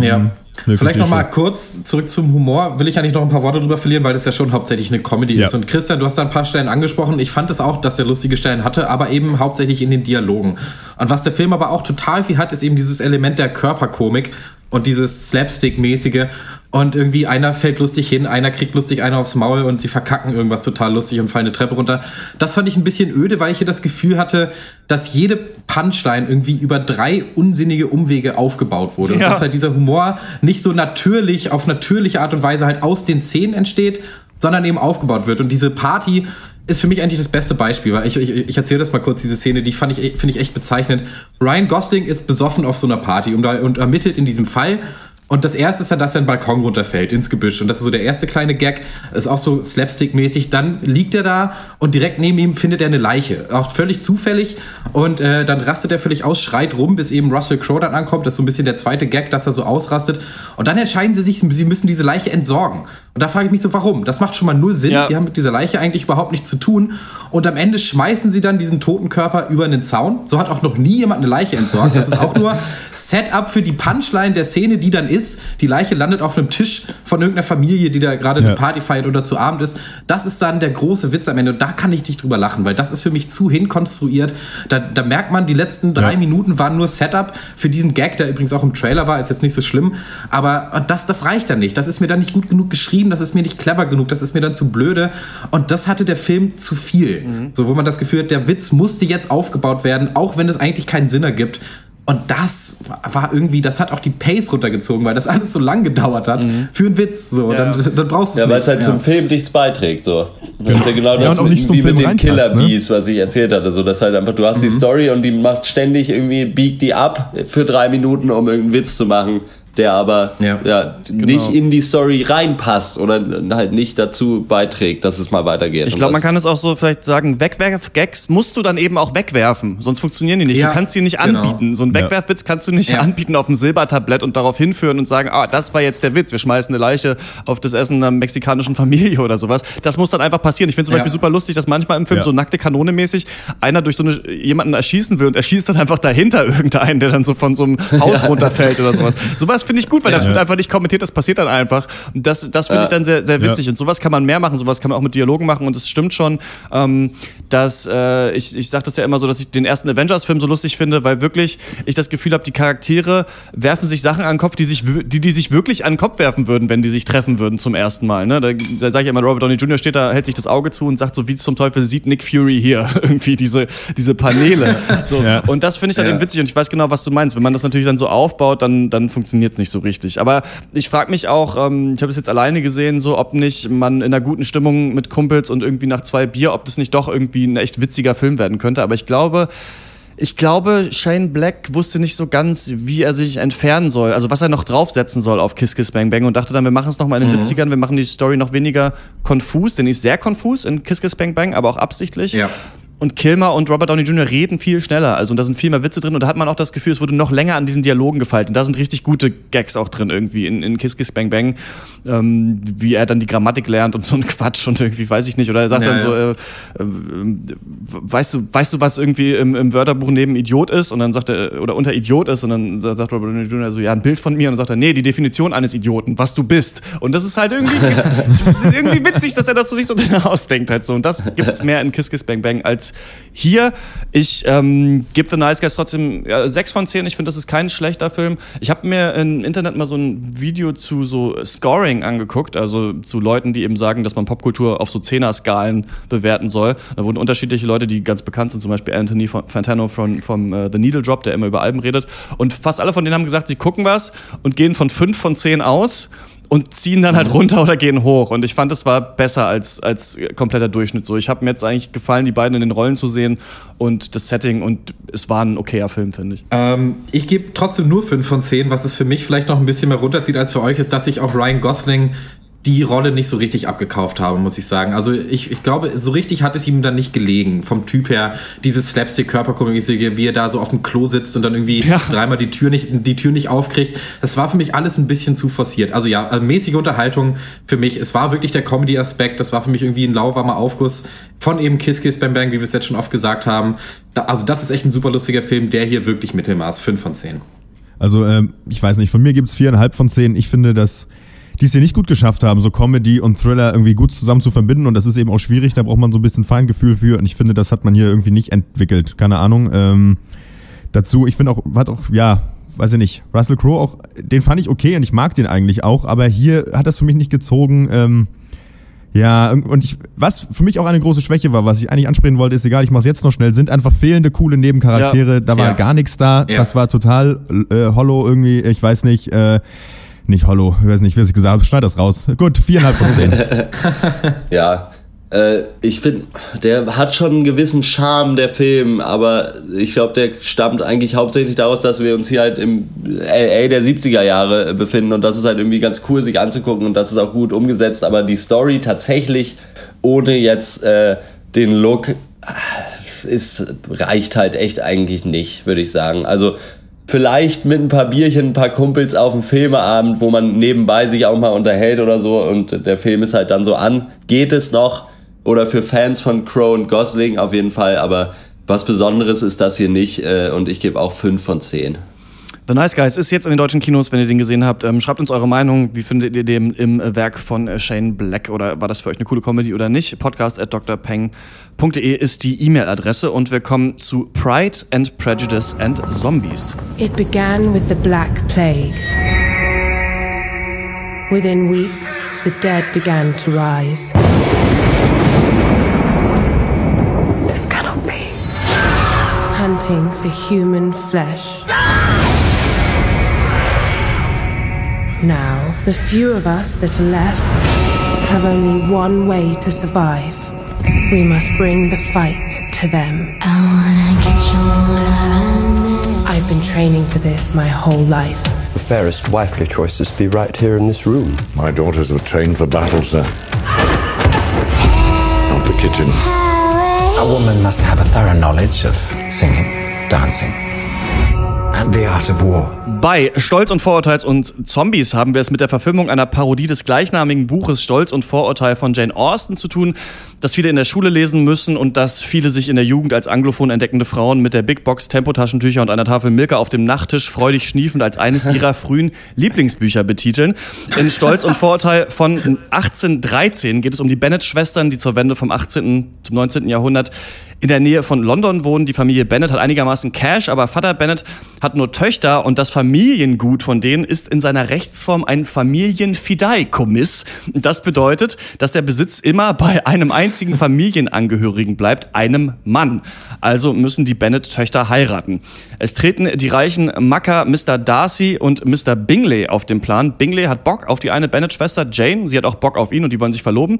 Ja. Mhm. Nee, Vielleicht noch mal kurz zurück zum Humor. Will ich eigentlich noch ein paar Worte drüber verlieren, weil das ja schon hauptsächlich eine Comedy ja. ist. Und Christian, du hast da ein paar Stellen angesprochen. Ich fand es auch, dass der lustige Stellen hatte, aber eben hauptsächlich in den Dialogen. Und was der Film aber auch total viel hat, ist eben dieses Element der Körperkomik und dieses Slapstick-mäßige. Und irgendwie einer fällt lustig hin, einer kriegt lustig einer aufs Maul und sie verkacken irgendwas total lustig und fallen eine Treppe runter. Das fand ich ein bisschen öde, weil ich hier das Gefühl hatte, dass jede Punchline irgendwie über drei unsinnige Umwege aufgebaut wurde. Ja. Und dass halt dieser Humor nicht so natürlich, auf natürliche Art und Weise halt aus den Szenen entsteht, sondern eben aufgebaut wird. Und diese Party ist für mich eigentlich das beste Beispiel, weil ich, ich, ich erzähle das mal kurz, diese Szene, die fand ich, finde ich echt bezeichnend. Ryan Gosling ist besoffen auf so einer Party und, und ermittelt in diesem Fall und das erste ist dann, dass er einen Balkon runterfällt ins Gebüsch. Und das ist so der erste kleine Gag. Ist auch so slapstick-mäßig. Dann liegt er da und direkt neben ihm findet er eine Leiche. Auch völlig zufällig. Und äh, dann rastet er völlig aus, schreit rum, bis eben Russell Crowe dann ankommt. Das ist so ein bisschen der zweite Gag, dass er so ausrastet. Und dann entscheiden sie sich, sie müssen diese Leiche entsorgen. Und da frage ich mich so, warum? Das macht schon mal null Sinn. Ja. Sie haben mit dieser Leiche eigentlich überhaupt nichts zu tun. Und am Ende schmeißen sie dann diesen toten Körper über einen Zaun. So hat auch noch nie jemand eine Leiche entsorgt. Das ist auch nur Setup für die Punchline der Szene, die dann ist, die Leiche landet auf einem Tisch von irgendeiner Familie, die da gerade ja. eine Party feiert oder zu Abend ist. Das ist dann der große Witz am Ende. Und da kann ich nicht drüber lachen, weil das ist für mich zu hinkonstruiert. Da, da merkt man, die letzten drei ja. Minuten waren nur Setup für diesen Gag, der übrigens auch im Trailer war, ist jetzt nicht so schlimm. Aber das, das reicht dann nicht. Das ist mir dann nicht gut genug geschrieben, das ist mir nicht clever genug, das ist mir dann zu blöde. Und das hatte der Film zu viel. Mhm. So, wo man das Gefühl hat, der Witz musste jetzt aufgebaut werden, auch wenn es eigentlich keinen Sinn ergibt. Und das war irgendwie, das hat auch die Pace runtergezogen, weil das alles so lang gedauert hat mhm. für einen Witz. So, ja. dann, dann brauchst du Ja, weil es halt ja. zum Film nichts beiträgt. So. Das genau. ist ja genau das ja, mit, wie mit den Killer ne? Bees, was ich erzählt hatte. So, dass halt einfach, du hast mhm. die Story und die macht ständig irgendwie, biegt die ab für drei Minuten, um irgendeinen Witz zu machen der aber ja, ja genau. nicht in die Story reinpasst oder halt nicht dazu beiträgt, dass es mal weitergeht. Ich glaube, man kann es auch so vielleicht sagen, Wegwerf-Gags musst du dann eben auch wegwerfen, sonst funktionieren die nicht. Ja, du kannst die nicht genau. anbieten. So einen Wegwerfwitz kannst du nicht ja. anbieten auf dem Silbertablett und darauf hinführen und sagen, ah, das war jetzt der Witz, wir schmeißen eine Leiche auf das Essen einer mexikanischen Familie oder sowas. Das muss dann einfach passieren. Ich finde zum Beispiel super lustig, dass manchmal im Film so nackte Kanone mäßig einer durch so eine, jemanden erschießen will und erschießt dann einfach dahinter irgendeinen, der dann so von so einem Haus runterfällt oder sowas. Sowas finde ich gut, weil das wird einfach nicht kommentiert, das passiert dann einfach. Und das, das finde ich dann sehr, sehr witzig. Und sowas kann man mehr machen, sowas kann man auch mit Dialogen machen. Und es stimmt schon, ähm, dass äh, ich, ich sage das ja immer so, dass ich den ersten Avengers-Film so lustig finde, weil wirklich ich das Gefühl habe, die Charaktere werfen sich Sachen an den Kopf, die, sich, die, die sich wirklich an den Kopf werfen würden, wenn die sich treffen würden zum ersten Mal. Ne? Da, da sage ich immer, Robert Downey Jr. steht da, hält sich das Auge zu und sagt so, wie zum Teufel sieht Nick Fury hier irgendwie diese, diese Paneele. So. Ja. Und das finde ich dann ja. eben witzig und ich weiß genau, was du meinst. Wenn man das natürlich dann so aufbaut, dann, dann funktioniert es nicht so richtig. Aber ich frage mich auch, ähm, ich habe es jetzt alleine gesehen, so ob nicht man in einer guten Stimmung mit Kumpels und irgendwie nach zwei Bier, ob das nicht doch irgendwie ein echt witziger Film werden könnte. Aber ich glaube, ich glaube, Shane Black wusste nicht so ganz, wie er sich entfernen soll, also was er noch draufsetzen soll auf Kiss Kiss Bang Bang und dachte dann, wir machen es nochmal in den mhm. 70ern, wir machen die Story noch weniger konfus, denn die ist sehr konfus in Kiss Kiss Bang Bang, aber auch absichtlich. Ja und Kilmer und Robert Downey Jr. reden viel schneller. Also und da sind viel mehr Witze drin und da hat man auch das Gefühl, es wurde noch länger an diesen Dialogen gefeilt. Und da sind richtig gute Gags auch drin irgendwie in, in Kiss Kiss Bang Bang, ähm, wie er dann die Grammatik lernt und so ein Quatsch und irgendwie weiß ich nicht. Oder er sagt ja, dann so, äh, äh, weißt du, weißt du, was irgendwie im, im, Wörterbuch neben Idiot ist? Und dann sagt er, oder unter Idiot ist und dann sagt Robert Downey Jr. so, ja, ein Bild von mir und dann sagt er, nee, die Definition eines Idioten, was du bist. Und das ist halt irgendwie, irgendwie witzig, dass er das so sich so ausdenkt halt so. Und das gibt es mehr in Kiss Kiss Bang Bang als hier. Ich ähm, gebe The Nice Guys trotzdem ja, 6 von 10. Ich finde, das ist kein schlechter Film. Ich habe mir im Internet mal so ein Video zu so Scoring angeguckt, also zu Leuten, die eben sagen, dass man Popkultur auf so Zehner-Skalen bewerten soll. Da wurden unterschiedliche Leute, die ganz bekannt sind, zum Beispiel Anthony Fantano von, vom uh, The Needle Drop, der immer über Alben redet. Und fast alle von denen haben gesagt, sie gucken was und gehen von 5 von 10 aus und ziehen dann halt mhm. runter oder gehen hoch. Und ich fand, es war besser als, als kompletter Durchschnitt so. Ich habe mir jetzt eigentlich gefallen, die beiden in den Rollen zu sehen und das Setting und es war ein okayer Film, finde ich. Ähm, ich gebe trotzdem nur 5 von 10. Was es für mich vielleicht noch ein bisschen mehr runterzieht als für euch, ist, dass ich auch Ryan Gosling die Rolle nicht so richtig abgekauft habe, muss ich sagen. Also ich, ich glaube, so richtig hat es ihm dann nicht gelegen. Vom Typ her, dieses Slapstick-Körperkomödie, wie er da so auf dem Klo sitzt und dann irgendwie ja. dreimal die Tür, nicht, die Tür nicht aufkriegt. Das war für mich alles ein bisschen zu forciert. Also ja, äh, mäßige Unterhaltung für mich. Es war wirklich der Comedy-Aspekt. Das war für mich irgendwie ein lauwarmer Aufguss von eben Kiss Kiss Bang Bang, wie wir es jetzt schon oft gesagt haben. Da, also das ist echt ein super lustiger Film. Der hier wirklich Mittelmaß. 5 von 10. Also ähm, ich weiß nicht, von mir gibt es viereinhalb von zehn. Ich finde, dass die es hier nicht gut geschafft haben, so Comedy und Thriller irgendwie gut zusammen zu verbinden. Und das ist eben auch schwierig, da braucht man so ein bisschen Feingefühl für. Und ich finde, das hat man hier irgendwie nicht entwickelt. Keine Ahnung. Ähm, dazu, ich finde auch, hat auch, ja, weiß ich nicht, Russell Crowe auch, den fand ich okay und ich mag den eigentlich auch, aber hier hat das für mich nicht gezogen. Ähm, ja, und ich, was für mich auch eine große Schwäche war, was ich eigentlich ansprechen wollte, ist egal, ich mach's jetzt noch schnell, sind einfach fehlende coole Nebencharaktere. Ja. Da war ja. gar nichts da. Ja. Das war total äh, hollow irgendwie, ich weiß nicht. Äh, nicht Hollow, ich weiß nicht, wie ich gesagt habe, schneid das raus. Gut, viereinhalb von zehn. ja, äh, ich finde, der hat schon einen gewissen Charme, der Film, aber ich glaube, der stammt eigentlich hauptsächlich daraus, dass wir uns hier halt im LA der 70er Jahre befinden und das ist halt irgendwie ganz cool, sich anzugucken und das ist auch gut umgesetzt, aber die Story tatsächlich ohne jetzt äh, den Look äh, ist, reicht halt echt eigentlich nicht, würde ich sagen. Also vielleicht mit ein paar Bierchen, ein paar Kumpels auf dem Filmeabend, wo man nebenbei sich auch mal unterhält oder so und der Film ist halt dann so an, geht es noch. Oder für Fans von Crow und Gosling auf jeden Fall, aber was Besonderes ist das hier nicht äh, und ich gebe auch 5 von 10. The Nice Guys ist jetzt in den deutschen Kinos, wenn ihr den gesehen habt. Ähm, schreibt uns eure Meinung. Wie findet ihr den im Werk von äh, Shane Black? Oder war das für euch eine coole Comedy oder nicht? Podcast at drpeng.de ist die E-Mail-Adresse und wir kommen zu Pride and Prejudice and Zombies. It began with the Black Plague. Within weeks, the dead began to rise. This cannot be. Hunting for human flesh. Now, the few of us that are left have only one way to survive. We must bring the fight to them. I've been training for this my whole life. The fairest wifely choices be right here in this room. My daughters were trained for battle, sir. Not the kitchen. A woman must have a thorough knowledge of singing, dancing, of war. Bei Stolz und Vorurteils und Zombies haben wir es mit der Verfilmung einer Parodie des gleichnamigen Buches Stolz und Vorurteil von Jane Austen zu tun, das viele in der Schule lesen müssen und das viele sich in der Jugend als anglophon entdeckende Frauen mit der Big Box, Tempotaschentücher und einer Tafel Milka auf dem Nachttisch freudig schniefend als eines ihrer frühen Lieblingsbücher betiteln. In Stolz und Vorurteil von 1813 geht es um die Bennett-Schwestern, die zur Wende vom 18. zum 19. Jahrhundert in der Nähe von London wohnen. Die Familie Bennett hat einigermaßen Cash, aber Vater Bennett hat nur Töchter und das Familiengut von denen ist in seiner Rechtsform ein Familienfideikommiss. Das bedeutet, dass der Besitz immer bei einem einzigen Familienangehörigen bleibt, einem Mann. Also müssen die Bennett-Töchter heiraten. Es treten die reichen Macker Mr. Darcy und Mr. Bingley auf den Plan. Bingley hat Bock auf die eine Bennett-Schwester Jane. Sie hat auch Bock auf ihn und die wollen sich verloben.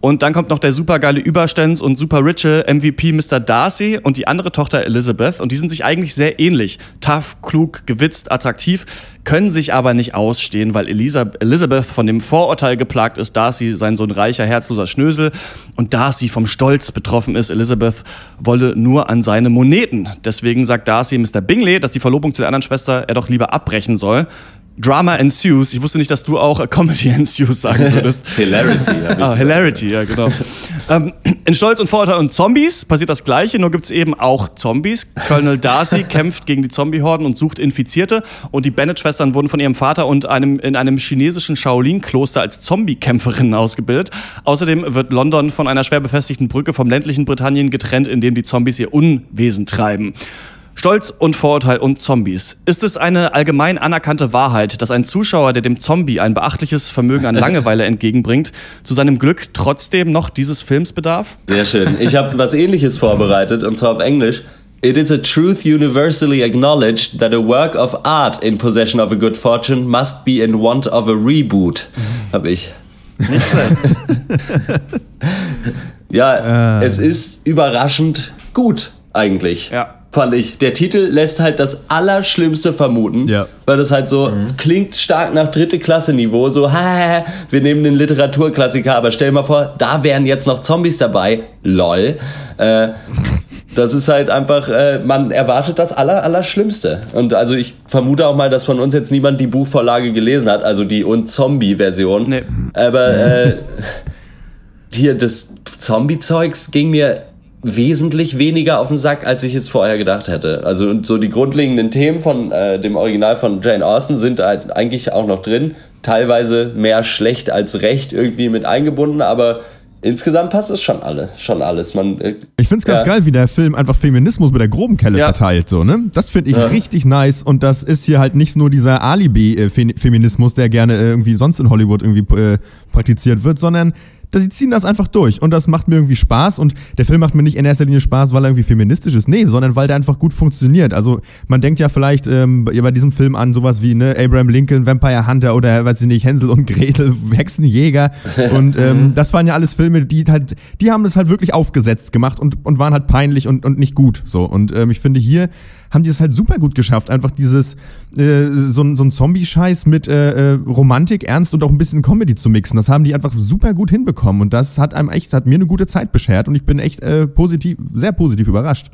Und dann kommt noch der supergeile Überstands- und super riche MVP Mr. Darcy und die andere Tochter Elizabeth. Und die sind sich eigentlich sehr ähnlich. Tough, klug, gewitzt, attraktiv, können sich aber nicht ausstehen, weil Elizabeth von dem Vorurteil geplagt ist, Darcy sei so ein reicher, herzloser Schnösel. Und Darcy vom Stolz betroffen ist, Elizabeth wolle nur an seine Moneten. Deswegen sagt Darcy Mr. Bingley, dass die Verlobung zu der anderen Schwester er doch lieber abbrechen soll. Drama ensues. Ich wusste nicht, dass du auch Comedy ensues sagen würdest. Hilarity. ah, Hilarity, ja, genau. Ähm, in Stolz und Vorurteil und Zombies passiert das Gleiche, nur gibt es eben auch Zombies. Colonel Darcy kämpft gegen die Zombie-Horden und sucht Infizierte. Und die Bennett-Schwestern wurden von ihrem Vater und einem, in einem chinesischen Shaolin-Kloster als Zombie-Kämpferinnen ausgebildet. Außerdem wird London von einer schwer befestigten Brücke vom ländlichen Britannien getrennt, in dem die Zombies ihr Unwesen treiben. Stolz und Vorurteil und Zombies. Ist es eine allgemein anerkannte Wahrheit, dass ein Zuschauer, der dem Zombie ein beachtliches Vermögen an Langeweile entgegenbringt, zu seinem Glück trotzdem noch dieses Films bedarf? Sehr schön. Ich habe was ähnliches vorbereitet und zwar auf Englisch. It is a truth universally acknowledged that a work of art in possession of a good fortune must be in want of a reboot. Hab ich. Nicht schlecht. ja, äh. es ist überraschend gut eigentlich. Ja fand ich. Der Titel lässt halt das Allerschlimmste vermuten, ja. weil das halt so mhm. klingt stark nach dritte Klasse Niveau, so, ha, wir nehmen den Literaturklassiker, aber stell mal vor, da wären jetzt noch Zombies dabei, lol. Äh, das ist halt einfach, äh, man erwartet das Aller, Allerschlimmste. Und also ich vermute auch mal, dass von uns jetzt niemand die Buchvorlage gelesen hat, also die und Zombie-Version. Nee. Aber äh, hier, das Zombie-Zeugs ging mir wesentlich weniger auf den Sack, als ich es vorher gedacht hätte. Also und so die grundlegenden Themen von äh, dem Original von Jane Austen sind halt eigentlich auch noch drin. Teilweise mehr schlecht als recht irgendwie mit eingebunden, aber insgesamt passt es schon alle, schon alles. Man, äh, ich finde es ganz ja. geil, wie der Film einfach Feminismus mit der groben Kelle ja. verteilt, so ne? Das finde ich ja. richtig nice und das ist hier halt nicht nur dieser Alibi-Feminismus, der gerne irgendwie sonst in Hollywood irgendwie äh, praktiziert wird, sondern sie ziehen das einfach durch und das macht mir irgendwie Spaß und der Film macht mir nicht in erster Linie Spaß, weil er irgendwie feministisch ist, nee, sondern weil der einfach gut funktioniert. Also man denkt ja vielleicht ähm, bei diesem Film an sowas wie ne, Abraham Lincoln, Vampire Hunter oder weiß ich nicht, Hänsel und Gretel, Hexenjäger. Und ähm, das waren ja alles Filme, die halt, die haben das halt wirklich aufgesetzt gemacht und, und waren halt peinlich und, und nicht gut so. Und ähm, ich finde hier haben die es halt super gut geschafft. Einfach dieses, äh, so, so ein Zombie-Scheiß mit äh, äh, Romantik, Ernst und auch ein bisschen Comedy zu mixen. Das haben die einfach super gut hinbekommen. Und das hat einem echt, hat mir eine gute Zeit beschert und ich bin echt äh, positiv, sehr positiv überrascht.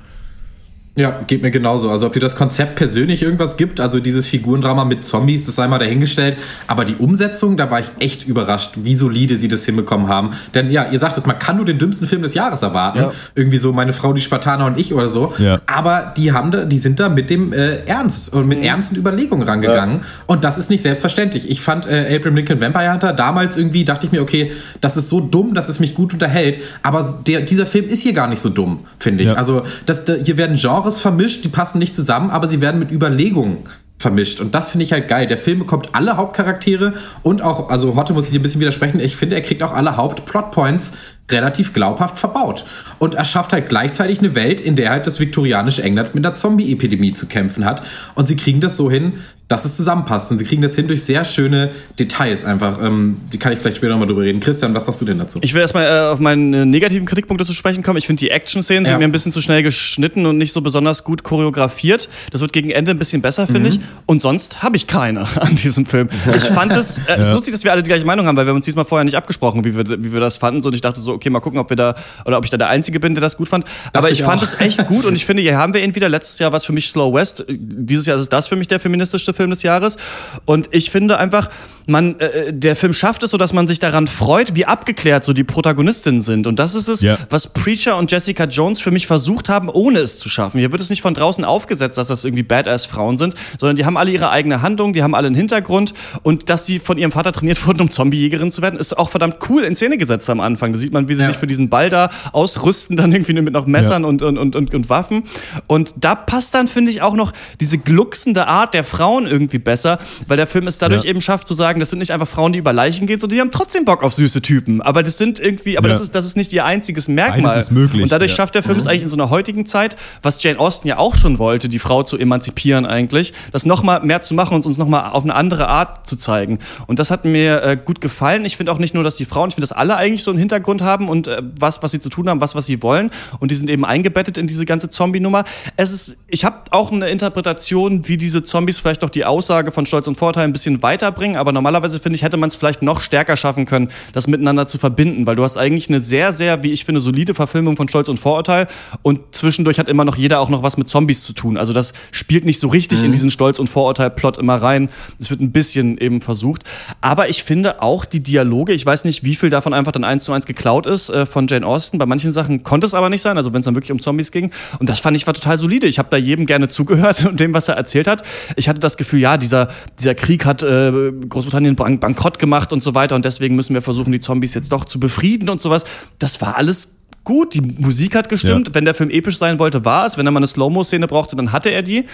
Ja, geht mir genauso. Also ob dir das Konzept persönlich irgendwas gibt, also dieses Figurendrama mit Zombies, das sei mal dahingestellt. Aber die Umsetzung, da war ich echt überrascht, wie solide sie das hinbekommen haben. Denn ja, ihr sagt es, man kann nur den dümmsten Film des Jahres erwarten. Ja. Irgendwie so meine Frau, die Spartaner und ich oder so. Ja. Aber die haben da, die sind da mit dem äh, Ernst und mit mhm. ernsten Überlegungen rangegangen. Ja. Und das ist nicht selbstverständlich. Ich fand äh, Abraham Lincoln Vampire Hunter damals irgendwie, dachte ich mir, okay, das ist so dumm, dass es mich gut unterhält. Aber der, dieser Film ist hier gar nicht so dumm, finde ich. Also das, da, hier werden Genres Genres vermischt, die passen nicht zusammen, aber sie werden mit Überlegungen vermischt. Und das finde ich halt geil. Der Film bekommt alle Hauptcharaktere und auch, also Hotte muss ich ein bisschen widersprechen, ich finde, er kriegt auch alle Hauptplotpoints relativ glaubhaft verbaut. Und er schafft halt gleichzeitig eine Welt, in der halt das viktorianische England mit einer Zombie-Epidemie zu kämpfen hat. Und sie kriegen das so hin, dass es zusammenpasst. Und sie kriegen das hin durch sehr schöne Details einfach. Ähm, die kann ich vielleicht später nochmal drüber reden. Christian, was sagst du denn dazu? Ich will erstmal äh, auf meine negativen Kritikpunkte zu sprechen kommen. Ich finde, die Action-Szenen ja. sind mir ein bisschen zu schnell geschnitten und nicht so besonders gut choreografiert. Das wird gegen Ende ein bisschen besser, finde mhm. ich. Und sonst habe ich keine an diesem Film. Ich fand es, äh, ja. ist lustig, dass wir alle die gleiche Meinung haben, weil wir uns diesmal vorher nicht abgesprochen, wie wir, wie wir das fanden. So, und ich dachte so, okay, mal gucken, ob wir da, oder ob ich da der Einzige bin, der das gut fand. Dachte Aber ich, ich fand es echt gut und ich finde, hier haben wir entweder letztes Jahr was für mich Slow West. Dieses Jahr ist es das für mich der feministischste Film des Jahres. Und ich finde einfach, man, äh, der Film schafft es so, dass man sich daran freut, wie abgeklärt so die Protagonistinnen sind. Und das ist es, ja. was Preacher und Jessica Jones für mich versucht haben, ohne es zu schaffen. Hier wird es nicht von draußen aufgesetzt, dass das irgendwie Badass-Frauen sind, sondern die haben alle ihre eigene Handlung, die haben alle einen Hintergrund und dass sie von ihrem Vater trainiert wurden, um Zombiejägerin zu werden, ist auch verdammt cool in Szene gesetzt am Anfang. Da sieht man, wie sie ja. sich für diesen Ball da ausrüsten, dann irgendwie mit noch Messern ja. und, und, und, und, und Waffen. Und da passt dann, finde ich, auch noch diese glucksende Art der Frauen irgendwie besser, weil der Film es dadurch eben schafft zu sagen, das sind nicht einfach Frauen, die über Leichen gehen, sondern die haben trotzdem Bock auf süße Typen. Aber das sind irgendwie, aber ja. das, ist, das ist nicht ihr einziges Merkmal. Eines ist möglich. Und dadurch ja. schafft der Film mhm. es eigentlich in so einer heutigen Zeit, was Jane Austen ja auch schon wollte, die Frau zu emanzipieren eigentlich, das nochmal mehr zu machen und uns nochmal auf eine andere Art zu zeigen. Und das hat mir äh, gut gefallen. Ich finde auch nicht nur, dass die Frauen, ich finde, dass alle eigentlich so einen Hintergrund haben und äh, was, was sie zu tun haben, was, was sie wollen. Und die sind eben eingebettet in diese ganze Zombie-Nummer. Es ist, ich habe auch eine Interpretation, wie diese Zombies vielleicht noch die Aussage von Stolz und Vorteil ein bisschen weiterbringen. Aber normalerweise finde ich, hätte man es vielleicht noch stärker schaffen können, das miteinander zu verbinden, weil du hast eigentlich eine sehr, sehr, wie ich finde, solide Verfilmung von Stolz und Vorurteil und zwischendurch hat immer noch jeder auch noch was mit Zombies zu tun. Also das spielt nicht so richtig mhm. in diesen Stolz und Vorurteil-Plot immer rein. Es wird ein bisschen eben versucht. Aber ich finde auch die Dialoge, ich weiß nicht, wie viel davon einfach dann eins zu eins geklaut ist äh, von Jane Austen. Bei manchen Sachen konnte es aber nicht sein, also wenn es dann wirklich um Zombies ging. Und das fand ich war total solide. Ich habe da jedem gerne zugehört und dem, was er erzählt hat. Ich hatte das Gefühl, ja, dieser, dieser Krieg hat äh, Großbritannien bankrott gemacht und so weiter und deswegen müssen wir versuchen, die Zombies jetzt doch zu befrieden und sowas. Das war alles gut, die Musik hat gestimmt. Ja. Wenn der Film episch sein wollte, war es. Wenn er mal eine Slow-Mo-Szene brauchte, dann hatte er die.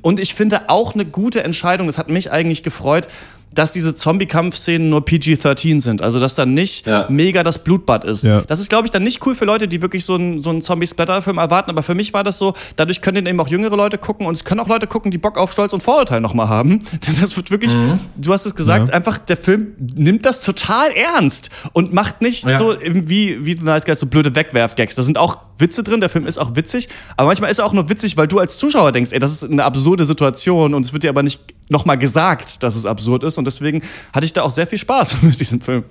Und ich finde auch eine gute Entscheidung, das hat mich eigentlich gefreut, dass diese Zombie-Kampfszenen nur PG-13 sind. Also, dass da nicht ja. mega das Blutbad ist. Ja. Das ist, glaube ich, dann nicht cool für Leute, die wirklich so einen, so einen Zombie-Splatter-Film erwarten. Aber für mich war das so, dadurch können eben auch jüngere Leute gucken und es können auch Leute gucken, die Bock auf Stolz und Vorurteil nochmal haben. Denn das wird wirklich, mhm. du hast es gesagt, ja. einfach der Film nimmt das total ernst und macht nicht so wie, wie The Nice Guys so blöde Wegwerf-Gags. Da sind auch Witze drin, der Film ist auch witzig, aber manchmal ist er auch nur witzig, weil du als Zuschauer denkst, ey, das ist eine absurde Situation und es wird dir aber nicht nochmal gesagt, dass es absurd ist und deswegen hatte ich da auch sehr viel Spaß mit diesem Film.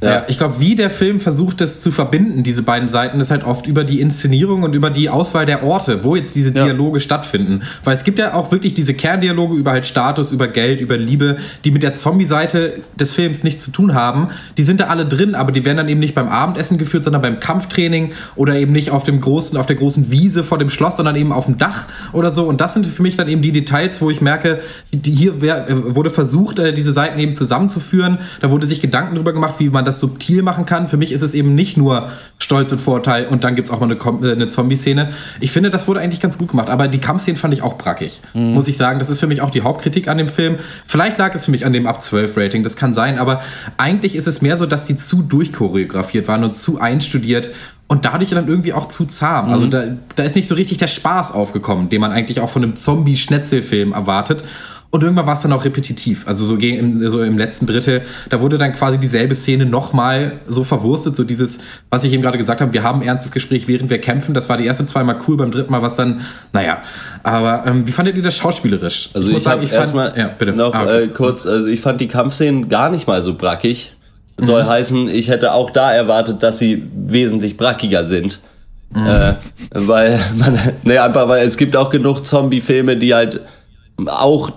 Ja. ich glaube, wie der Film versucht, das zu verbinden, diese beiden Seiten, ist halt oft über die Inszenierung und über die Auswahl der Orte, wo jetzt diese Dialoge ja. stattfinden. Weil es gibt ja auch wirklich diese Kerndialoge über halt Status, über Geld, über Liebe, die mit der Zombie-Seite des Films nichts zu tun haben. Die sind da alle drin, aber die werden dann eben nicht beim Abendessen geführt, sondern beim Kampftraining oder eben nicht auf dem großen, auf der großen Wiese vor dem Schloss, sondern eben auf dem Dach oder so. Und das sind für mich dann eben die Details, wo ich merke, hier wurde versucht, äh, diese Seiten eben zusammenzuführen. Da wurde sich Gedanken darüber gemacht, wie man das subtil machen kann. Für mich ist es eben nicht nur Stolz und Vorurteil und dann gibt es auch mal eine, äh, eine Zombie-Szene. Ich finde, das wurde eigentlich ganz gut gemacht, aber die Kampfszenen fand ich auch brackig, mhm. muss ich sagen. Das ist für mich auch die Hauptkritik an dem Film. Vielleicht lag es für mich an dem Ab 12 Rating, das kann sein, aber eigentlich ist es mehr so, dass die zu durchchoreografiert waren und zu einstudiert und dadurch dann irgendwie auch zu zahm. Also mhm. Also da, da ist nicht so richtig der Spaß aufgekommen, den man eigentlich auch von einem Zombie-Schnetzelfilm erwartet. Und irgendwann war es dann auch repetitiv. Also so im, so im letzten Drittel, da wurde dann quasi dieselbe Szene nochmal so verwurstet. So dieses, was ich eben gerade gesagt habe, wir haben ein ernstes Gespräch, während wir kämpfen. Das war die erste zweimal cool, beim dritten Mal was dann, naja. Aber ähm, wie fandet ihr das schauspielerisch? Also ich, ich habe erstmal ja, noch ah, okay. äh, kurz, also ich fand die Kampfszenen gar nicht mal so brackig. Soll mhm. heißen, ich hätte auch da erwartet, dass sie wesentlich brackiger sind. Mhm. Äh, weil man, ne, einfach, weil es gibt auch genug Zombie-Filme, die halt auch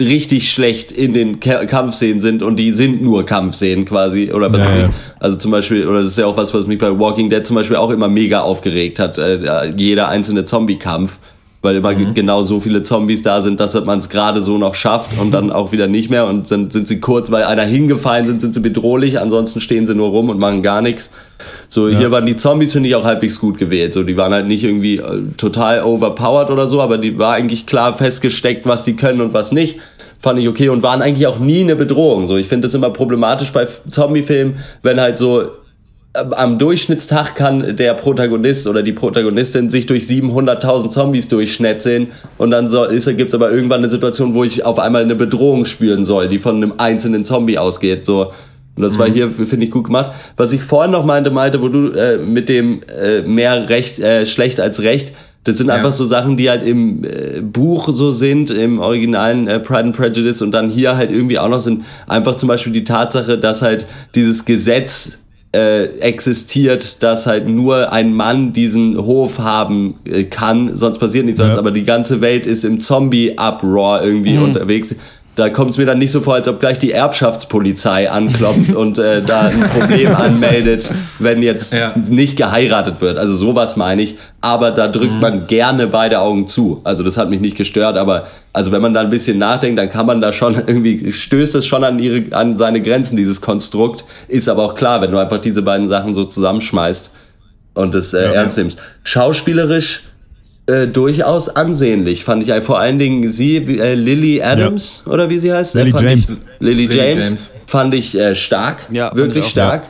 richtig schlecht in den Kampfszenen sind und die sind nur Kampfszenen quasi oder was ja, ja. also zum Beispiel oder das ist ja auch was was mich bei Walking Dead zum Beispiel auch immer mega aufgeregt hat äh, jeder einzelne Zombie-Kampf weil immer mhm. genau so viele Zombies da sind, dass man es gerade so noch schafft und dann auch wieder nicht mehr und dann sind sie kurz, weil einer hingefallen sind, sind sie bedrohlich, ansonsten stehen sie nur rum und machen gar nichts. So, ja. hier waren die Zombies, finde ich, auch halbwegs gut gewählt. So, die waren halt nicht irgendwie äh, total overpowered oder so, aber die war eigentlich klar festgesteckt, was die können und was nicht. Fand ich okay und waren eigentlich auch nie eine Bedrohung. So, ich finde das immer problematisch bei Zombie-Filmen, wenn halt so am Durchschnittstag kann der Protagonist oder die Protagonistin sich durch 700.000 Zombies durchschnetzeln und dann so, gibt es aber irgendwann eine Situation, wo ich auf einmal eine Bedrohung spüren soll, die von einem einzelnen Zombie ausgeht. So. Und das mhm. war hier, finde ich, gut gemacht. Was ich vorhin noch meinte, Malte, wo du äh, mit dem äh, mehr recht, äh, schlecht als recht, das sind ja. einfach so Sachen, die halt im äh, Buch so sind, im originalen äh, Pride and Prejudice und dann hier halt irgendwie auch noch sind. Einfach zum Beispiel die Tatsache, dass halt dieses Gesetz äh, existiert, dass halt nur ein Mann diesen Hof haben äh, kann, sonst passiert nichts, ja. aber die ganze Welt ist im Zombie-Uproar irgendwie mhm. unterwegs da kommt es mir dann nicht so vor, als ob gleich die Erbschaftspolizei anklopft und äh, da ein Problem anmeldet, wenn jetzt ja. nicht geheiratet wird. Also sowas meine ich. Aber da drückt mhm. man gerne beide Augen zu. Also das hat mich nicht gestört, aber also wenn man da ein bisschen nachdenkt, dann kann man da schon irgendwie, stößt es schon an, ihre, an seine Grenzen, dieses Konstrukt. Ist aber auch klar, wenn du einfach diese beiden Sachen so zusammenschmeißt und es äh, ja, ernst nimmst. Schauspielerisch äh, durchaus ansehnlich, fand ich. Vor allen Dingen sie, äh, Lily Adams, ja. oder wie sie heißt? Lily James. Ich, Lily, Lily James, James, fand ich äh, stark, ja, wirklich auch, stark.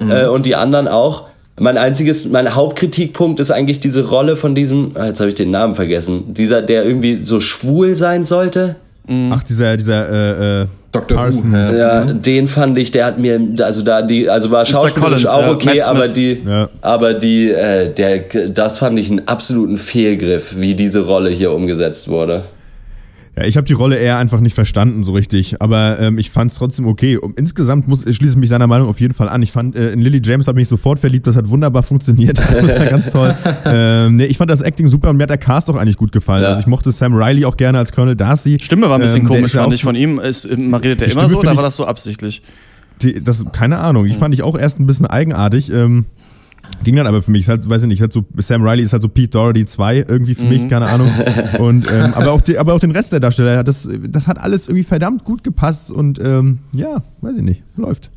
Ja. Mhm. und die anderen auch. Mein einziges, mein Hauptkritikpunkt ist eigentlich diese Rolle von diesem, ah, jetzt habe ich den Namen vergessen, dieser, der irgendwie so schwul sein sollte. Ach, dieser, dieser, äh, Dr. Parson. Who. Ja, mhm. den fand ich, der hat mir, also da die, also war schauspielerisch auch okay, ja, aber die, ja. aber die, äh, der, das fand ich einen absoluten Fehlgriff, wie diese Rolle hier umgesetzt wurde. Ja, ich habe die Rolle eher einfach nicht verstanden so richtig, aber ähm, ich fand es trotzdem okay. Und insgesamt muss, schließe ich mich deiner Meinung auf jeden Fall an. Ich fand, äh, in Lily James habe mich sofort verliebt, das hat wunderbar funktioniert. Das war ganz toll. ähm, nee, ich fand das Acting super und mir hat der Cast auch eigentlich gut gefallen. Ja. Also ich mochte Sam Riley auch gerne als Colonel Darcy. Stimme war ein bisschen ähm, komisch, fand ich von ihm. Ist, man redet der immer Stimme so oder war das so absichtlich? Die, das, keine Ahnung. Ich hm. fand ich auch erst ein bisschen eigenartig. Ähm, Ging dann aber für mich, halt, weiß ich nicht, halt so, Sam Riley ist halt so Pete Doherty 2 irgendwie für mhm. mich, keine Ahnung. Und, ähm, aber, auch die, aber auch den Rest der Darsteller, das, das hat alles irgendwie verdammt gut gepasst und ähm, ja, weiß ich nicht, läuft.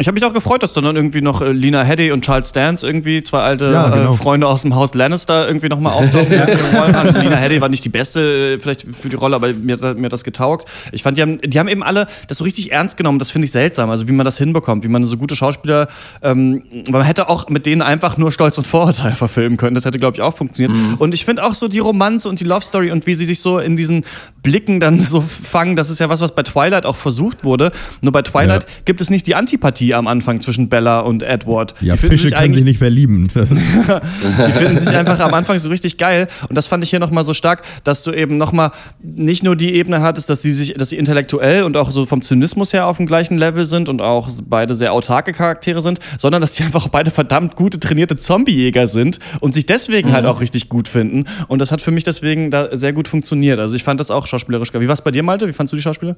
Ich habe mich auch gefreut, dass dann irgendwie noch äh, Lina Headey und Charles Dance irgendwie, zwei alte ja, äh, genau. äh, Freunde aus dem Haus Lannister, irgendwie nochmal auftauchen. also Lina Headey war nicht die beste äh, vielleicht für die Rolle, aber mir, mir hat das getaugt. Ich fand, die haben, die haben eben alle das so richtig ernst genommen. Das finde ich seltsam. Also wie man das hinbekommt, wie man so gute Schauspieler, ähm, man hätte auch mit denen einfach nur Stolz und Vorurteil verfilmen können. Das hätte, glaube ich, auch funktioniert. Mhm. Und ich finde auch so die Romanze und die Love Story und wie sie sich so in diesen Blicken dann so fangen, das ist ja was, was bei Twilight auch versucht wurde. Nur bei Twilight ja. gibt es nicht die Antipathie am Anfang zwischen Bella und Edward. Ja, die Fische sich können sich nicht verlieben. die finden sich einfach am Anfang so richtig geil. Und das fand ich hier nochmal so stark, dass du eben nochmal nicht nur die Ebene hattest, dass sie sich, dass sie intellektuell und auch so vom Zynismus her auf dem gleichen Level sind und auch beide sehr autarke Charaktere sind, sondern dass die einfach beide verdammt gute trainierte Zombiejäger sind und sich deswegen halt mhm. halt auch richtig gut finden. Und das hat für mich deswegen da sehr gut funktioniert. Also ich fand das auch schauspielerisch geil. Wie war es bei dir, Malte? Wie fandest du die Schauspieler?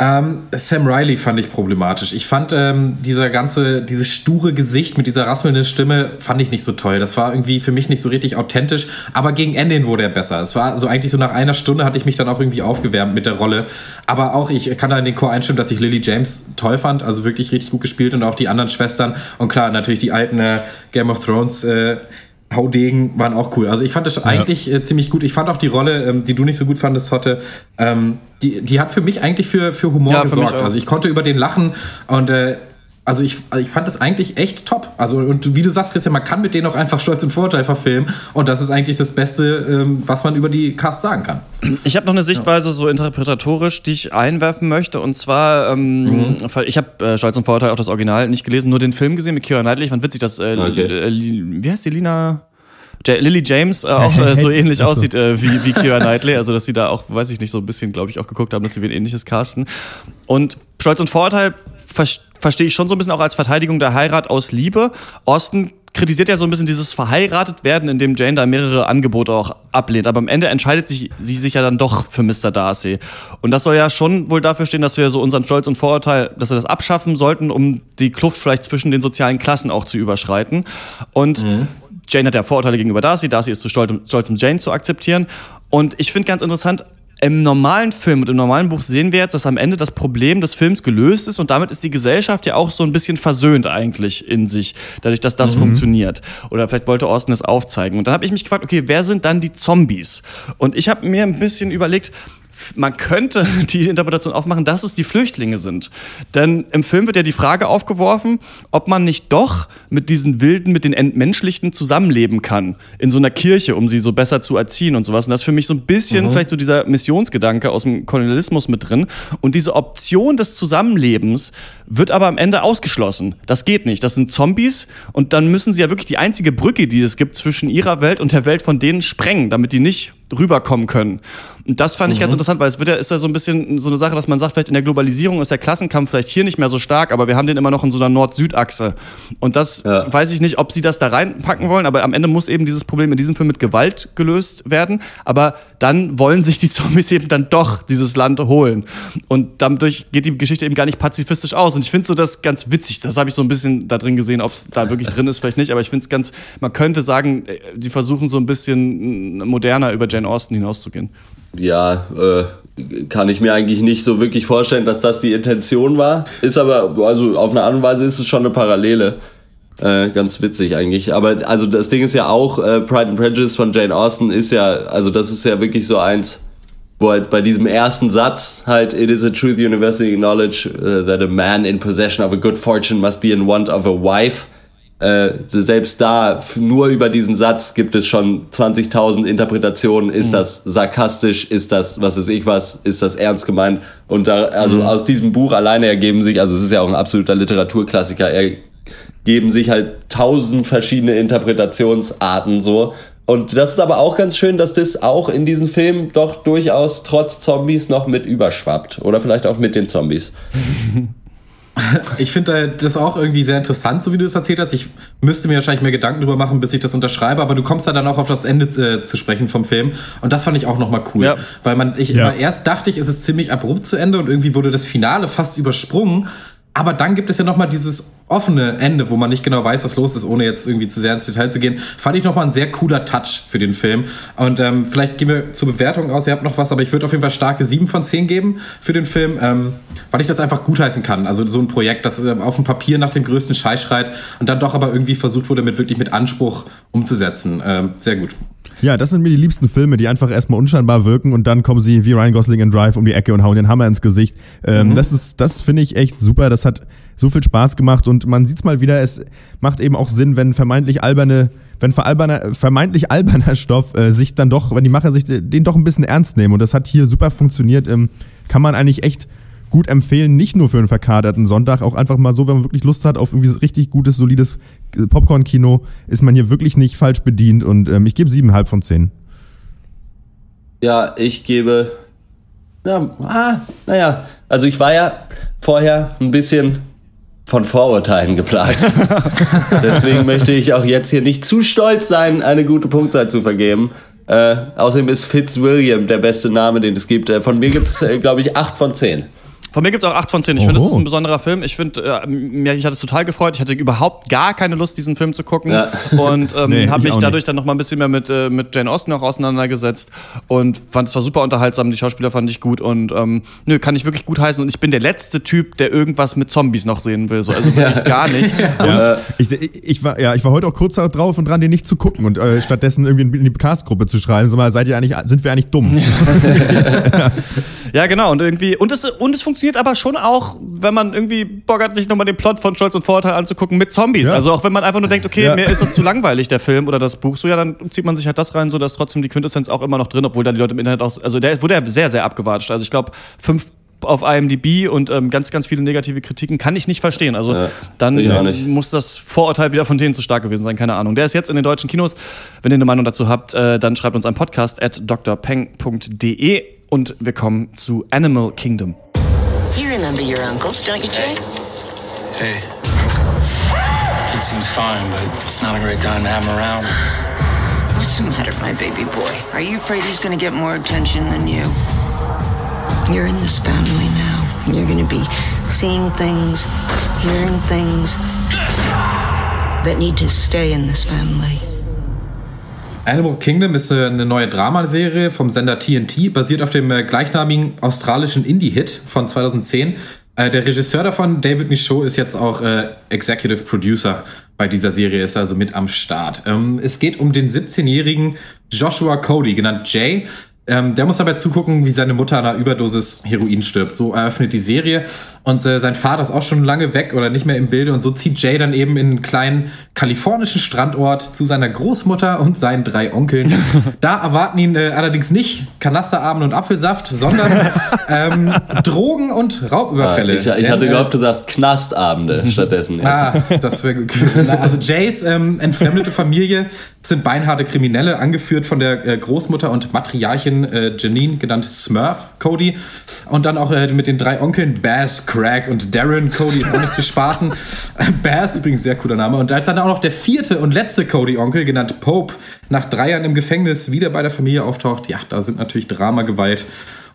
Ähm, Sam Riley fand ich problematisch. Ich fand ähm, dieser ganze, dieses sture Gesicht mit dieser rasselnden Stimme fand ich nicht so toll. Das war irgendwie für mich nicht so richtig authentisch. Aber gegen Ende wurde er besser. Es war so eigentlich so nach einer Stunde hatte ich mich dann auch irgendwie aufgewärmt mit der Rolle. Aber auch ich kann da in den Chor einstimmen, dass ich Lily James toll fand. Also wirklich richtig gut gespielt und auch die anderen Schwestern. Und klar, natürlich die alten äh, Game of Thrones äh, Haudegen waren auch cool. Also ich fand das ja. eigentlich äh, ziemlich gut. Ich fand auch die Rolle, ähm, die du nicht so gut fandest, Hotte, ähm, die, die hat für mich eigentlich für, für Humor ja, gesorgt. Für also ich konnte über den lachen und äh, also ich, also ich fand das eigentlich echt top. Also und wie du sagst, Christian, man kann mit denen auch einfach Stolz und Vorteil verfilmen und das ist eigentlich das Beste, ähm, was man über die Cast sagen kann. Ich habe noch eine Sichtweise so interpretatorisch, die ich einwerfen möchte und zwar, ähm, mhm. ich habe äh, Stolz und Vorteil auch das Original nicht gelesen, nur den Film gesehen mit Keira Knightley. Ich fand witzig, dass äh, okay. wie heißt die Lina? Lily James äh, auch äh, so ähnlich so. aussieht äh, wie, wie Kira Knightley, also dass sie da auch, weiß ich nicht, so ein bisschen, glaube ich, auch geguckt haben, dass sie wie ein ähnliches casten. Und Stolz und Vorurteil verstehe ich schon so ein bisschen auch als Verteidigung der Heirat aus Liebe. Austin kritisiert ja so ein bisschen dieses verheiratet werden, in dem Jane da mehrere Angebote auch ablehnt. Aber am Ende entscheidet sich, sie sich ja dann doch für Mr. Darcy. Und das soll ja schon wohl dafür stehen, dass wir so unseren Stolz und Vorurteil, dass wir das abschaffen sollten, um die Kluft vielleicht zwischen den sozialen Klassen auch zu überschreiten. Und mhm. Jane hat ja Vorurteile gegenüber Darcy, Darcy ist zu stolz, stolz um Jane zu akzeptieren. Und ich finde ganz interessant, im normalen Film und im normalen Buch sehen wir jetzt, dass am Ende das Problem des Films gelöst ist und damit ist die Gesellschaft ja auch so ein bisschen versöhnt eigentlich in sich, dadurch, dass das mhm. funktioniert. Oder vielleicht wollte Austin es aufzeigen. Und dann habe ich mich gefragt, okay, wer sind dann die Zombies? Und ich habe mir ein bisschen überlegt, man könnte die Interpretation aufmachen, dass es die Flüchtlinge sind. Denn im Film wird ja die Frage aufgeworfen, ob man nicht doch mit diesen Wilden, mit den Entmenschlichten zusammenleben kann. In so einer Kirche, um sie so besser zu erziehen und sowas. Und das ist für mich so ein bisschen mhm. vielleicht so dieser Missionsgedanke aus dem Kolonialismus mit drin. Und diese Option des Zusammenlebens wird aber am Ende ausgeschlossen. Das geht nicht. Das sind Zombies und dann müssen sie ja wirklich die einzige Brücke, die es gibt zwischen ihrer Welt und der Welt von denen sprengen, damit die nicht rüberkommen können. Und das fand ich mhm. ganz interessant, weil es wird ja, ist ja so ein bisschen so eine Sache, dass man sagt, vielleicht in der Globalisierung ist der Klassenkampf vielleicht hier nicht mehr so stark, aber wir haben den immer noch in so einer Nord-Süd-Achse. Und das ja. weiß ich nicht, ob sie das da reinpacken wollen, aber am Ende muss eben dieses Problem in diesem Film mit Gewalt gelöst werden. Aber dann wollen sich die Zombies eben dann doch dieses Land holen. Und dadurch geht die Geschichte eben gar nicht pazifistisch aus. Und ich finde so das ganz witzig. Das habe ich so ein bisschen da drin gesehen, ob es da wirklich drin ist, vielleicht nicht. Aber ich finde es ganz, man könnte sagen, äh, die versuchen so ein bisschen moderner über Jane Austen hinauszugehen. Ja, äh, kann ich mir eigentlich nicht so wirklich vorstellen, dass das die Intention war. Ist aber, also auf eine und Weise ist es schon eine Parallele. Äh, ganz witzig eigentlich. Aber also das Ding ist ja auch, äh, Pride and Prejudice von Jane Austen ist ja, also das ist ja wirklich so eins, wo halt bei diesem ersten Satz halt, it is a truth universally acknowledged uh, that a man in possession of a good fortune must be in want of a wife äh, selbst da, nur über diesen Satz gibt es schon 20.000 Interpretationen. Ist mhm. das sarkastisch? Ist das, was ist ich was? Ist das ernst gemeint? Und da, also mhm. aus diesem Buch alleine ergeben sich, also es ist ja auch ein absoluter Literaturklassiker, ergeben sich halt tausend verschiedene Interpretationsarten so. Und das ist aber auch ganz schön, dass das auch in diesem Film doch durchaus trotz Zombies noch mit überschwappt. Oder vielleicht auch mit den Zombies. Ich finde das auch irgendwie sehr interessant, so wie du es erzählt hast. Ich müsste mir wahrscheinlich mehr Gedanken darüber machen, bis ich das unterschreibe, aber du kommst da dann auch auf das Ende äh, zu sprechen vom Film. Und das fand ich auch nochmal cool. Ja. Weil man, ich, ja. erst dachte ich, es ist ziemlich abrupt zu Ende und irgendwie wurde das Finale fast übersprungen. Aber dann gibt es ja nochmal dieses offene Ende, wo man nicht genau weiß, was los ist, ohne jetzt irgendwie zu sehr ins Detail zu gehen. Fand ich nochmal ein sehr cooler Touch für den Film. Und ähm, vielleicht gehen wir zur Bewertung aus. Ihr habt noch was, aber ich würde auf jeden Fall starke 7 von 10 geben für den Film, ähm, weil ich das einfach gutheißen kann. Also so ein Projekt, das ähm, auf dem Papier nach dem größten Scheiß schreit und dann doch aber irgendwie versucht wurde, mit wirklich mit Anspruch umzusetzen. Ähm, sehr gut. Ja, das sind mir die liebsten Filme, die einfach erstmal unscheinbar wirken und dann kommen sie wie Ryan Gosling in Drive um die Ecke und hauen den Hammer ins Gesicht. Ähm, mhm. Das ist, das finde ich echt super. Das hat so viel Spaß gemacht und man sieht es mal wieder. Es macht eben auch Sinn, wenn vermeintlich alberne, wenn vermeintlich alberner Stoff äh, sich dann doch, wenn die Macher sich den doch ein bisschen ernst nehmen und das hat hier super funktioniert. Ähm, kann man eigentlich echt gut empfehlen, nicht nur für einen verkaderten Sonntag, auch einfach mal so, wenn man wirklich Lust hat auf irgendwie richtig gutes, solides Popcorn-Kino, ist man hier wirklich nicht falsch bedient und ähm, ich gebe siebeneinhalb von zehn. Ja, ich gebe, ja, ah, naja, also ich war ja vorher ein bisschen von Vorurteilen geplagt. Deswegen möchte ich auch jetzt hier nicht zu stolz sein, eine gute Punktzahl zu vergeben. Äh, außerdem ist Fitzwilliam der beste Name, den es gibt. Äh, von mir gibt es, äh, glaube ich, 8 von 10. Von mir gibt es auch 8 von 10. Ich finde, das ist ein besonderer Film. Ich finde, äh, mich hat es total gefreut. Ich hatte überhaupt gar keine Lust, diesen Film zu gucken. Ja. Und ähm, nee, habe mich dadurch nicht. dann noch mal ein bisschen mehr mit, äh, mit Jane Austen auch auseinandergesetzt. Und fand es war super unterhaltsam. Die Schauspieler fand ich gut. Und ähm, nö, kann ich wirklich gut heißen. Und ich bin der letzte Typ, der irgendwas mit Zombies noch sehen will. So. Also wirklich ja. gar nicht. Ja. Ich, ich, war, ja, ich war heute auch kurz drauf und dran, den nicht zu gucken und äh, stattdessen irgendwie in die Cast-Gruppe zu schreiben. So mal, seid ihr eigentlich, sind wir eigentlich dumm? ja, genau. Und irgendwie, und es, und es funktioniert aber schon auch, wenn man irgendwie Bock hat, sich nochmal den Plot von Stolz und Vorurteil anzugucken mit Zombies. Ja. Also auch wenn man einfach nur denkt, okay, ja. mir ist das zu langweilig, der Film oder das Buch, so ja, dann zieht man sich halt das rein, so dass trotzdem die Quintessenz auch immer noch drin, obwohl da die Leute im Internet auch, also der wurde ja sehr, sehr abgewatscht. Also ich glaube, fünf auf IMDb und ähm, ganz, ganz viele negative Kritiken kann ich nicht verstehen. Also ja, dann muss das Vorurteil wieder von denen zu stark gewesen sein, keine Ahnung. Der ist jetzt in den deutschen Kinos. Wenn ihr eine Meinung dazu habt, äh, dann schreibt uns ein Podcast at drpeng.de und wir kommen zu Animal Kingdom. You remember your uncles, don't you, Jay? Hey. Kid seems fine, but it's not a great time to have him around. What's the matter, my baby boy? Are you afraid he's gonna get more attention than you? You're in this family now. You're gonna be seeing things, hearing things that need to stay in this family. Animal Kingdom ist äh, eine neue Dramaserie vom Sender TNT, basiert auf dem äh, gleichnamigen australischen Indie-Hit von 2010. Äh, der Regisseur davon, David Michaud, ist jetzt auch Executive Producer bei dieser Serie, ist also mit am Start. Ähm, es geht um den 17-jährigen Joshua Cody, genannt Jay. Ähm, der muss dabei zugucken, wie seine Mutter an einer Überdosis Heroin stirbt. So eröffnet die Serie. Und äh, sein Vater ist auch schon lange weg oder nicht mehr im Bilde. Und so zieht Jay dann eben in einen kleinen kalifornischen Strandort zu seiner Großmutter und seinen drei Onkeln. da erwarten ihn äh, allerdings nicht Kanasterabend und Apfelsaft, sondern ähm, Drogen und Raubüberfälle. Ah, ich, ich, hatte gehofft, du sagst Knastabende stattdessen. Jetzt. Ah, das wäre gut. Also Jays ähm, entfremdete Familie sind beinharte Kriminelle, angeführt von der äh, Großmutter und Matriarchin äh, Janine, genannt Smurf Cody. Und dann auch äh, mit den drei Onkeln Bass, Craig und Darren. Cody ist auch nicht zu spaßen. Bass, übrigens sehr cooler Name. Und als dann auch noch der vierte und letzte Cody-Onkel, genannt Pope, nach drei Jahren im Gefängnis wieder bei der Familie auftaucht, ja, da sind natürlich Drama, Gewalt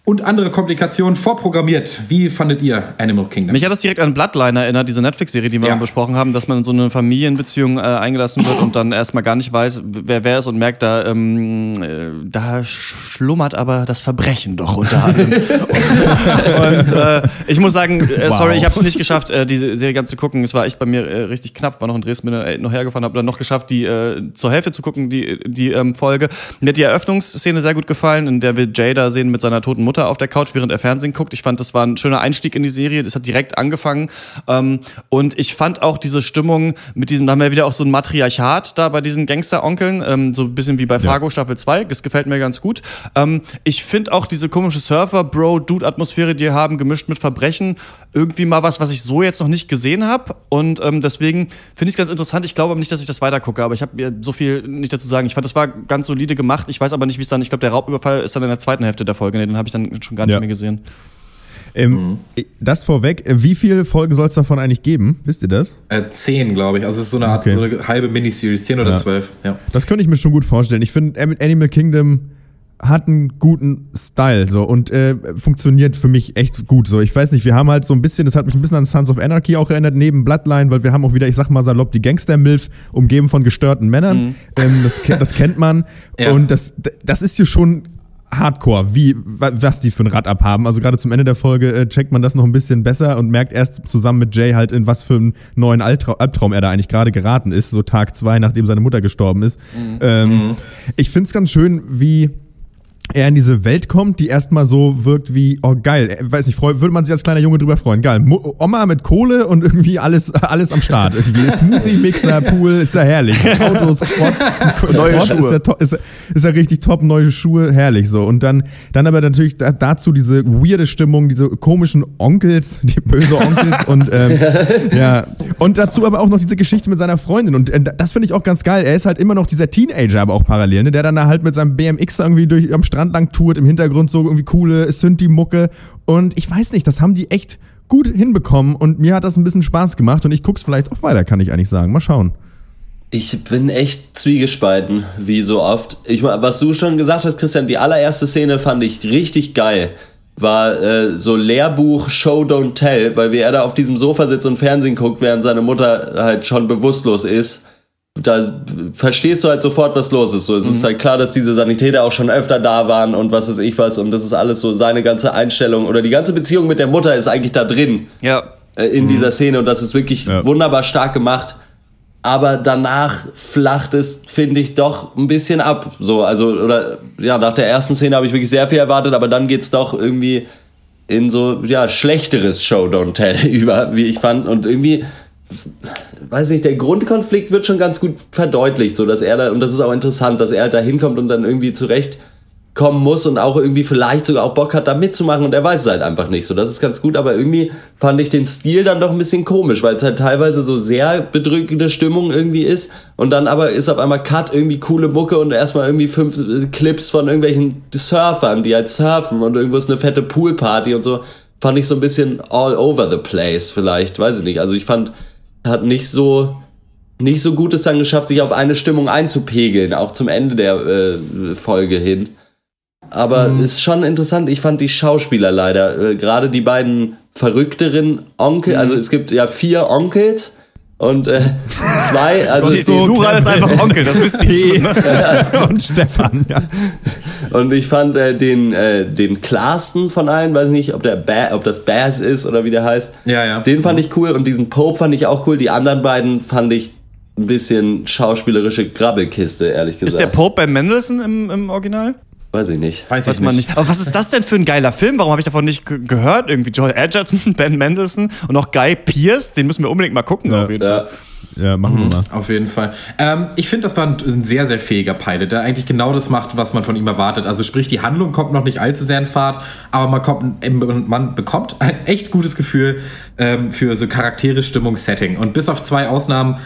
und andere Komplikationen vorprogrammiert. Wie fandet ihr Animal Kingdom? Mich hat das direkt an Bloodline erinnert, diese Netflix-Serie, die wir ja. besprochen haben, dass man in so eine Familienbeziehung äh, eingelassen wird und dann erstmal gar nicht weiß, wer wer ist und merkt, da, ähm, äh, da schlummert aber das Verbrechen doch unter anderem. und äh, ich muss sagen, äh, sorry, wow. ich habe es nicht geschafft, äh, diese Serie ganz zu gucken. Es war echt bei mir äh, richtig knapp, war noch in Dresden, bin dann noch hergefahren, habe dann noch geschafft, die zur Hälfte zu gucken, die, die ähm, Folge. Mir hat die Eröffnungsszene sehr gut gefallen, in der wir Jay da sehen mit seiner toten Mutter Mutter auf der Couch, während er Fernsehen guckt. Ich fand, das war ein schöner Einstieg in die Serie. Das hat direkt angefangen. Ähm, und ich fand auch diese Stimmung mit diesem, da haben wir wieder auch so ein Matriarchat da bei diesen Gangster-Onkeln, ähm, so ein bisschen wie bei Fargo ja. Staffel 2. Das gefällt mir ganz gut. Ähm, ich finde auch diese komische Surfer-Bro-Dude-Atmosphäre, die wir haben, gemischt mit Verbrechen, irgendwie mal was, was ich so jetzt noch nicht gesehen habe. Und ähm, deswegen finde ich es ganz interessant. Ich glaube aber nicht, dass ich das weiter gucke, aber ich habe mir so viel nicht dazu sagen. Ich fand, das war ganz solide gemacht. Ich weiß aber nicht, wie es dann, ich glaube, der Raubüberfall ist dann in der zweiten Hälfte der Folge. Nee, den habe ich dann schon gar nicht ja. mehr gesehen. Ähm, mhm. Das vorweg, wie viele Folgen soll es davon eigentlich geben? Wisst ihr das? Äh, zehn, glaube ich. Also es ist so eine Art, okay. so eine halbe Miniseries, zehn oder ja. zwölf. Ja. Das könnte ich mir schon gut vorstellen. Ich finde Animal Kingdom hat einen guten Style so und äh, funktioniert für mich echt gut so. Ich weiß nicht, wir haben halt so ein bisschen, das hat mich ein bisschen an Sons of Anarchy auch erinnert, neben Bloodline, weil wir haben auch wieder, ich sag mal salopp, die Gangster-Milf umgeben von gestörten Männern. Mhm. Ähm, das, das kennt man ja. und das, das ist hier schon Hardcore, wie, was die für ein Rad abhaben. Also gerade zum Ende der Folge äh, checkt man das noch ein bisschen besser und merkt erst zusammen mit Jay halt, in was für einen neuen Albtraum, Albtraum er da eigentlich gerade geraten ist, so Tag zwei, nachdem seine Mutter gestorben ist. Mhm. Ähm, mhm. Ich find's ganz schön, wie er in diese Welt kommt, die erstmal so wirkt wie, oh geil, äh, weiß nicht, freu, würde man sich als kleiner Junge drüber freuen. Geil. Mo Oma mit Kohle und irgendwie alles, alles am Start. Irgendwie Smoothie-Mixer, Pool, ist ja herrlich. Autos, Sport, neue Schuhe. Ist ja, ist, ist ja richtig top, neue Schuhe, herrlich so. Und dann, dann aber natürlich dazu diese weirde Stimmung, diese komischen Onkels, die böse Onkels und ähm, ja. Und dazu aber auch noch diese Geschichte mit seiner Freundin. Und äh, das finde ich auch ganz geil. Er ist halt immer noch dieser Teenager, aber auch parallel, ne? der dann halt mit seinem BMX irgendwie durch am Strand Strand lang tourt, im Hintergrund so irgendwie coole Synthi-Mucke. Und ich weiß nicht, das haben die echt gut hinbekommen und mir hat das ein bisschen Spaß gemacht und ich guck's vielleicht auch weiter, kann ich eigentlich sagen. Mal schauen. Ich bin echt zwiegespalten, wie so oft. Ich, was du schon gesagt hast, Christian, die allererste Szene fand ich richtig geil. War äh, so Lehrbuch Show Don't Tell, weil wie er da auf diesem Sofa sitzt und Fernsehen guckt, während seine Mutter halt schon bewusstlos ist da verstehst du halt sofort, was los ist. So, es mhm. ist halt klar, dass diese Sanitäter auch schon öfter da waren und was weiß ich was und das ist alles so seine ganze Einstellung oder die ganze Beziehung mit der Mutter ist eigentlich da drin. Ja. Äh, in mhm. dieser Szene und das ist wirklich ja. wunderbar stark gemacht. Aber danach flacht es, finde ich, doch ein bisschen ab. So, also, oder ja, nach der ersten Szene habe ich wirklich sehr viel erwartet, aber dann geht es doch irgendwie in so, ja, schlechteres Show Don't Tell über, wie ich fand. Und irgendwie weiß nicht, der Grundkonflikt wird schon ganz gut verdeutlicht, so dass er da, und das ist auch interessant, dass er halt da hinkommt und dann irgendwie zurechtkommen muss und auch irgendwie vielleicht sogar auch Bock hat, da mitzumachen und er weiß es halt einfach nicht so. Das ist ganz gut, aber irgendwie fand ich den Stil dann doch ein bisschen komisch, weil es halt teilweise so sehr bedrückende Stimmung irgendwie ist und dann aber ist auf einmal Cut, irgendwie coole Mucke und erstmal irgendwie fünf Clips von irgendwelchen Surfern, die halt surfen und irgendwo ist eine fette Poolparty und so. Fand ich so ein bisschen all over the place vielleicht, weiß ich nicht. Also ich fand, hat nicht so nicht so gut es dann geschafft, sich auf eine Stimmung einzupegeln, auch zum Ende der äh, Folge hin. Aber mhm. ist schon interessant. Ich fand die Schauspieler leider, äh, gerade die beiden verrückteren Onkel, mhm. also es gibt ja vier Onkels und äh, zwei, also die, so Plural ist einfach Onkel, das wisst ihr. Ne? und Stefan, ja. Und ich fand äh, den, äh, den klarsten von allen, weiß nicht, ob, der ba ob das Bass ist oder wie der heißt. Ja, ja. Den fand ich cool und diesen Pope fand ich auch cool. Die anderen beiden fand ich ein bisschen schauspielerische Grabbelkiste, ehrlich gesagt. Ist der Pope bei Mendelssohn im, im Original? Weiß ich nicht. Weiß, Weiß man nicht. Aber was ist das denn für ein geiler Film? Warum habe ich davon nicht gehört? Irgendwie Joel Edgerton, Ben Mendelssohn und auch Guy Pierce. Den müssen wir unbedingt mal gucken. Ja. Auf jeden ja. Fall. Ja, machen mhm, wir mal. Auf jeden Fall. Ähm, ich finde, das war ein sehr, sehr fähiger Pilot, der eigentlich genau das macht, was man von ihm erwartet. Also sprich, die Handlung kommt noch nicht allzu sehr in Fahrt, aber man, kommt, man bekommt ein echt gutes Gefühl ähm, für so Charaktere, Stimmung, Setting. Und bis auf zwei Ausnahmen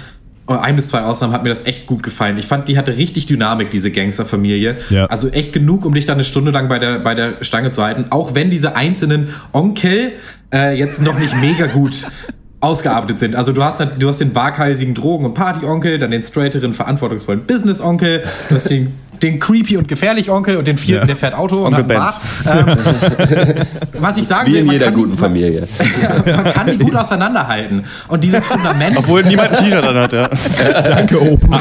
ein bis zwei Ausnahmen hat mir das echt gut gefallen. Ich fand, die hatte richtig Dynamik, diese Gangsterfamilie. Ja. Also echt genug, um dich da eine Stunde lang bei der, bei der Stange zu halten. Auch wenn diese einzelnen Onkel äh, jetzt noch nicht mega gut ausgearbeitet sind. Also du hast, du hast den waghalsigen Drogen- und Party-Onkel, dann den straighteren, verantwortungsvollen Business-Onkel, du hast den den creepy und gefährlich Onkel und den vierten, ja. der fährt Auto. Onkel Benz. Ähm, was ich sagen Wie will, in jeder guten Familie. ja, man kann die gut auseinanderhalten. Und dieses Fundament. Obwohl niemand ein T-Shirt anhat, ja. Danke, Opa.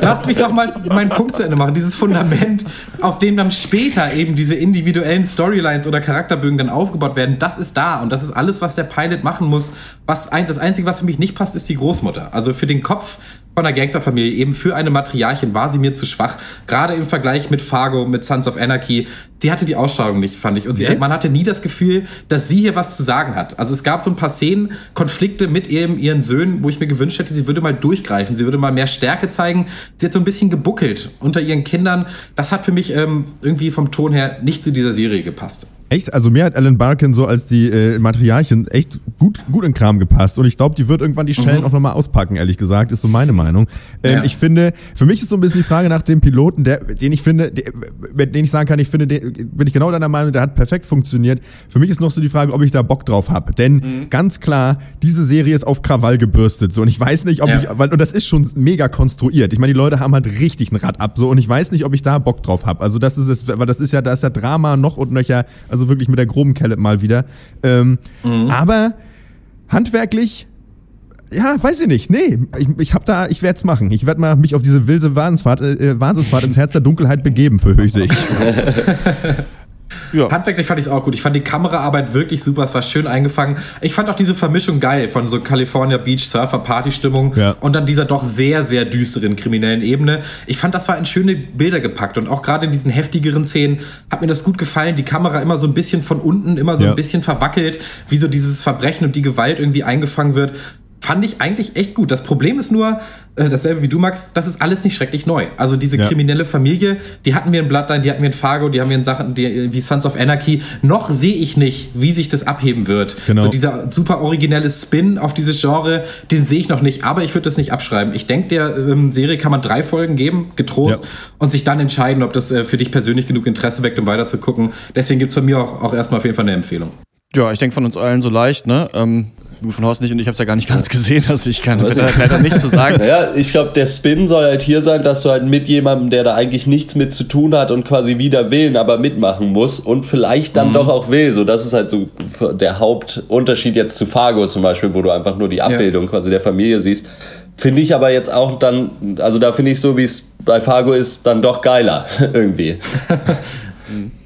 Lass mich doch mal meinen Punkt zu Ende machen. Dieses Fundament, auf dem dann später eben diese individuellen Storylines oder Charakterbögen dann aufgebaut werden, das ist da. Und das ist alles, was der Pilot machen muss. Was, das Einzige, was für mich nicht passt, ist die Großmutter. Also für den Kopf von der Gangsterfamilie, eben für eine Matriarchin war sie mir zu schwach. Gerade im Vergleich mit Fargo, mit Sons of Anarchy. Sie hatte die Ausstrahlung nicht, fand ich. Und sie, man hatte nie das Gefühl, dass sie hier was zu sagen hat. Also es gab so ein paar Szenen, Konflikte mit eben ihren Söhnen, wo ich mir gewünscht hätte, sie würde mal durchgreifen, sie würde mal mehr Stärke zeigen. Sie hat so ein bisschen gebuckelt unter ihren Kindern. Das hat für mich ähm, irgendwie vom Ton her nicht zu dieser Serie gepasst. Echt? Also mir hat Alan Barkin so als die äh, Materialchen echt gut, gut in Kram gepasst. Und ich glaube, die wird irgendwann die Schellen mhm. auch nochmal auspacken, ehrlich gesagt, ist so meine Meinung. Ähm, ja. Ich finde, für mich ist so ein bisschen die Frage nach dem Piloten, der, den ich finde, der, den ich sagen kann, ich finde, den, bin ich genau deiner Meinung, der hat perfekt funktioniert. Für mich ist noch so die Frage, ob ich da Bock drauf habe. Denn mhm. ganz klar, diese Serie ist auf Krawall gebürstet. So, und ich weiß nicht, ob ja. ich, weil, und das ist schon mega konstruiert. Ich meine, die Leute haben halt richtig ein Rad ab. So, und ich weiß nicht, ob ich da Bock drauf habe. Also das ist es, weil das ist ja, da ist ja Drama noch und nöcher. Also also wirklich mit der groben Kelle mal wieder. Ähm, mhm. Aber handwerklich ja, weiß ich nicht. Nee, ich, ich hab da, ich werde es machen. Ich werde mal mich auf diese wilde Wahnsinnsfahrt, äh, Wahnsinnsfahrt ins Herz der Dunkelheit begeben, fürchte ich. Ja. Handwerklich fand ich es auch gut. Ich fand die Kameraarbeit wirklich super. Es war schön eingefangen. Ich fand auch diese Vermischung geil von so California Beach Surfer Party Stimmung ja. und dann dieser doch sehr, sehr düsteren kriminellen Ebene. Ich fand, das war in schöne Bilder gepackt und auch gerade in diesen heftigeren Szenen hat mir das gut gefallen. Die Kamera immer so ein bisschen von unten, immer so ja. ein bisschen verwackelt, wie so dieses Verbrechen und die Gewalt irgendwie eingefangen wird fand ich eigentlich echt gut. Das Problem ist nur, äh, dasselbe wie du, Max, das ist alles nicht schrecklich neu. Also diese ja. kriminelle Familie, die hatten wir in Bloodline, die hatten wir in Fargo, die haben wir in Sachen die, wie Sons of Anarchy. Noch sehe ich nicht, wie sich das abheben wird. Genau. So dieser super originelle Spin auf dieses Genre, den sehe ich noch nicht, aber ich würde das nicht abschreiben. Ich denke, der ähm, Serie kann man drei Folgen geben, getrost, ja. und sich dann entscheiden, ob das äh, für dich persönlich genug Interesse weckt, um weiter zu gucken. Deswegen gibt es von mir auch, auch erstmal auf jeden Fall eine Empfehlung. Ja, ich denke von uns allen so leicht, ne? Ähm, gut, von Horst nicht und ich habe es ja gar nicht ganz gesehen, also ich kann leider, leider nichts zu sagen. Naja, ich glaube, der Spin soll halt hier sein, dass du halt mit jemandem, der da eigentlich nichts mit zu tun hat und quasi wieder willen, aber mitmachen muss und vielleicht dann mhm. doch auch will. So, das ist halt so der Hauptunterschied jetzt zu Fargo zum Beispiel, wo du einfach nur die Abbildung ja. quasi der Familie siehst. Finde ich aber jetzt auch dann, also da finde ich so, wie es bei Fargo ist, dann doch geiler irgendwie.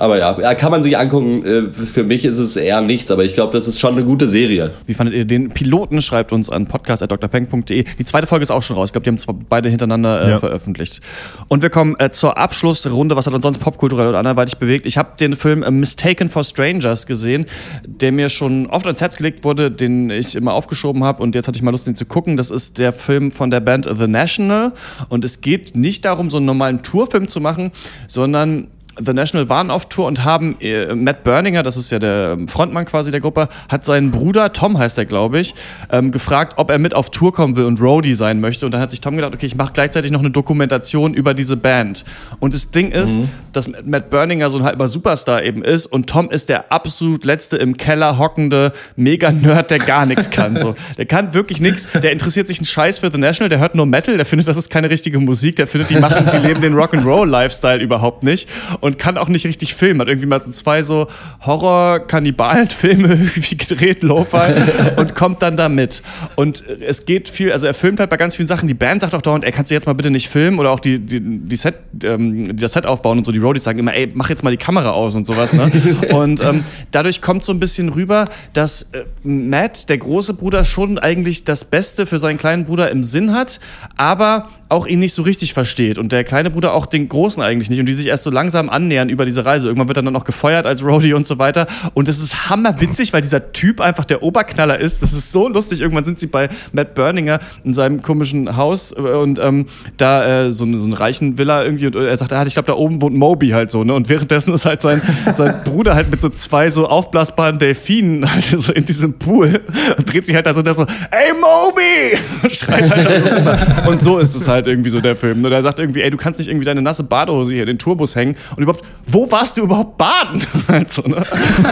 Aber ja, kann man sich angucken. Äh, für mich ist es eher nichts, aber ich glaube, das ist schon eine gute Serie. Wie fandet ihr den Piloten? Schreibt uns an podcast.drpeng.de. Die zweite Folge ist auch schon raus. Ich glaube, die haben zwar beide hintereinander äh, ja. veröffentlicht. Und wir kommen äh, zur Abschlussrunde. Was hat uns sonst popkulturell oder anderweitig bewegt? Ich habe den Film äh, Mistaken for Strangers gesehen, der mir schon oft ans Herz gelegt wurde, den ich immer aufgeschoben habe und jetzt hatte ich mal Lust, den zu gucken. Das ist der Film von der Band The National und es geht nicht darum, so einen normalen Tourfilm zu machen, sondern The National waren auf Tour und haben äh, Matt Berninger, das ist ja der Frontmann quasi der Gruppe, hat seinen Bruder, Tom heißt er, glaube ich, ähm, gefragt, ob er mit auf Tour kommen will und Roadie sein möchte. Und dann hat sich Tom gedacht, okay, ich mache gleichzeitig noch eine Dokumentation über diese Band. Und das Ding ist, mhm. dass Matt Berninger so ein halber Superstar eben ist und Tom ist der absolut letzte im Keller hockende Mega-Nerd, der gar nichts kann. So. Der kann wirklich nichts, der interessiert sich einen Scheiß für The National, der hört nur Metal, der findet, das ist keine richtige Musik, der findet, die machen, die leben den Rock'n'Roll-Lifestyle überhaupt nicht und kann auch nicht richtig filmen. Hat irgendwie mal so zwei so Horror-Kannibalen-Filme irgendwie gedreht, Lo-Fi, und kommt dann da mit. Und es geht viel, also er filmt halt bei ganz vielen Sachen. Die Band sagt auch dauernd, ey, kannst du jetzt mal bitte nicht filmen oder auch die, die, die Set, ähm, die das Set aufbauen und so. Die Roadies sagen immer, ey, mach jetzt mal die Kamera aus und sowas. Ne? und ähm, dadurch kommt so ein bisschen rüber, dass äh, Matt, der große Bruder, schon eigentlich das Beste für seinen kleinen Bruder im Sinn hat, aber auch ihn nicht so richtig versteht und der kleine Bruder auch den großen eigentlich nicht und die sich erst so langsam annähern über diese Reise. Irgendwann wird er dann noch gefeuert als Roadie und so weiter. Und es ist hammerwitzig, weil dieser Typ einfach der Oberknaller ist. Das ist so lustig. Irgendwann sind sie bei Matt Berninger in seinem komischen Haus und ähm, da äh, so, so einen reichen Villa irgendwie und er sagt, ah, ich glaube, da oben wohnt Moby halt so. Ne? Und währenddessen ist halt sein, sein Bruder halt mit so zwei so aufblasbaren Delfinen halt so in diesem Pool und dreht sich halt da so, so ey Moby! Und schreit halt so. Und so ist es halt irgendwie so der Film. Und er sagt irgendwie, ey, du kannst nicht irgendwie deine nasse Badehose hier in den Tourbus hängen und überhaupt, wo warst du überhaupt baden? so, ne?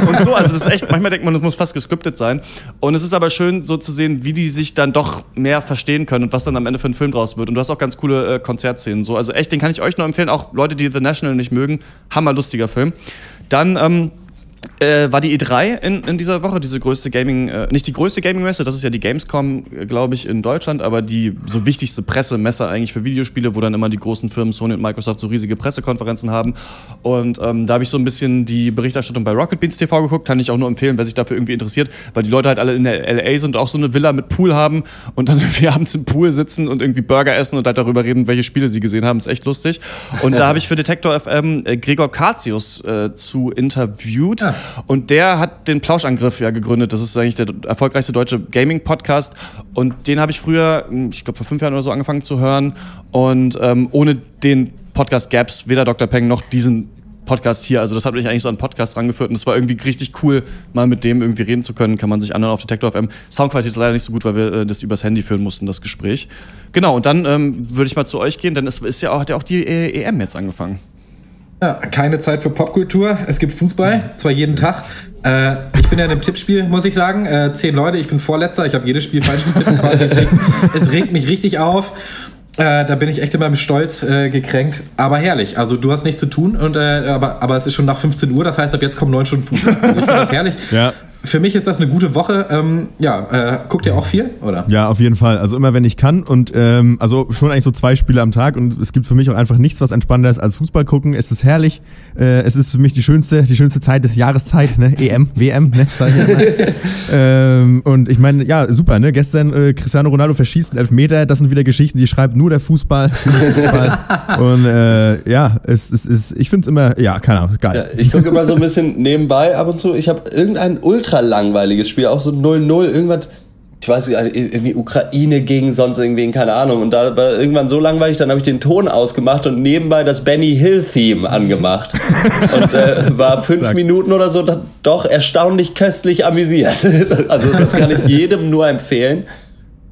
Und so, also das ist echt, manchmal denkt man, das muss fast gescriptet sein. Und es ist aber schön so zu sehen, wie die sich dann doch mehr verstehen können und was dann am Ende für ein Film draus wird. Und du hast auch ganz coole äh, Konzertszenen. So. Also echt, den kann ich euch nur empfehlen, auch Leute, die The National nicht mögen. Hammerlustiger Film. Dann, ähm, äh, war die E3 in, in dieser Woche, diese größte Gaming, äh, nicht die größte Gaming-Messe, das ist ja die Gamescom, äh, glaube ich, in Deutschland, aber die so wichtigste Pressemesse eigentlich für Videospiele, wo dann immer die großen Firmen Sony und Microsoft so riesige Pressekonferenzen haben. Und ähm, da habe ich so ein bisschen die Berichterstattung bei Rocket Beans TV geguckt, kann ich auch nur empfehlen, wer sich dafür irgendwie interessiert, weil die Leute halt alle in der LA sind und auch so eine Villa mit Pool haben und dann irgendwie abends im Pool sitzen und irgendwie Burger essen und halt darüber reden, welche Spiele sie gesehen haben. Ist echt lustig. Und da habe ich für Detektor FM äh, Gregor Katius äh, zu interviewt. Ja. Und der hat den Plauschangriff ja gegründet. Das ist eigentlich der erfolgreichste deutsche Gaming-Podcast. Und den habe ich früher, ich glaube vor fünf Jahren oder so, angefangen zu hören. Und ähm, ohne den Podcast es weder Dr. Peng noch diesen Podcast hier. Also das hat mich eigentlich so an Podcast rangeführt und es war irgendwie richtig cool, mal mit dem irgendwie reden zu können. Kann man sich anhören auf Detektor FM. Soundqualität ist leider nicht so gut, weil wir äh, das übers Handy führen mussten, das Gespräch. Genau, und dann ähm, würde ich mal zu euch gehen, denn es ist ja auch, hat ja auch die äh, EM jetzt angefangen. Ja, keine Zeit für Popkultur. Es gibt Fußball, zwar jeden Tag. Äh, ich bin ja in einem Tippspiel, muss ich sagen. Äh, zehn Leute, ich bin Vorletzter. Ich habe jedes Spiel falsch getippt. Es regt, es regt mich richtig auf. Äh, da bin ich echt in meinem Stolz äh, gekränkt. Aber herrlich. Also du hast nichts zu tun, und, äh, aber, aber es ist schon nach 15 Uhr. Das heißt, ab jetzt kommen neun Stunden Fußball. Also ich finde das herrlich. Ja für mich ist das eine gute Woche. Ähm, ja, äh, guckt ihr auch viel, oder? Ja, auf jeden Fall. Also immer, wenn ich kann. Und ähm, also schon eigentlich so zwei Spiele am Tag. Und es gibt für mich auch einfach nichts, was entspannender ist als Fußball gucken. Es ist herrlich. Äh, es ist für mich die schönste, die schönste Zeit, Jahreszeit, ne? EM, WM, ne? Sag ich ja ähm, und ich meine, ja, super, ne? Gestern äh, Cristiano Ronaldo verschießt einen Elfmeter. Das sind wieder Geschichten, die schreibt nur der Fußball. Fußball. und äh, ja, es, es ist, ich finde es immer, ja, keine Ahnung, geil. Ja, ich gucke immer so ein bisschen nebenbei ab und zu. Ich habe irgendeinen ultra ultra langweiliges Spiel, auch so 0-0, irgendwas, ich weiß nicht, irgendwie Ukraine gegen sonst irgendwie, keine Ahnung. Und da war irgendwann so langweilig, dann habe ich den Ton ausgemacht und nebenbei das Benny Hill-Theme angemacht. und äh, war fünf Sag. Minuten oder so doch erstaunlich köstlich amüsiert. also das kann ich jedem nur empfehlen.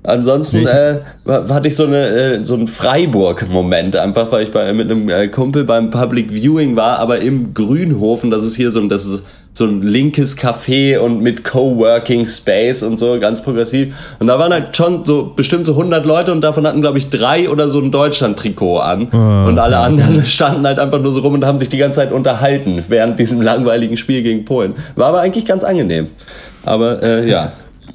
Ansonsten äh, hatte ich so, eine, äh, so einen Freiburg-Moment, einfach weil ich bei, mit einem äh, Kumpel beim Public Viewing war, aber im Grünhofen, das ist hier so ein, das ist so ein linkes Café und mit Coworking Space und so, ganz progressiv. Und da waren halt schon so bestimmt so 100 Leute und davon hatten, glaube ich, drei oder so ein Deutschland-Trikot an. Oh, und alle anderen standen halt einfach nur so rum und haben sich die ganze Zeit unterhalten während diesem langweiligen Spiel gegen Polen. War aber eigentlich ganz angenehm. Aber äh, ja,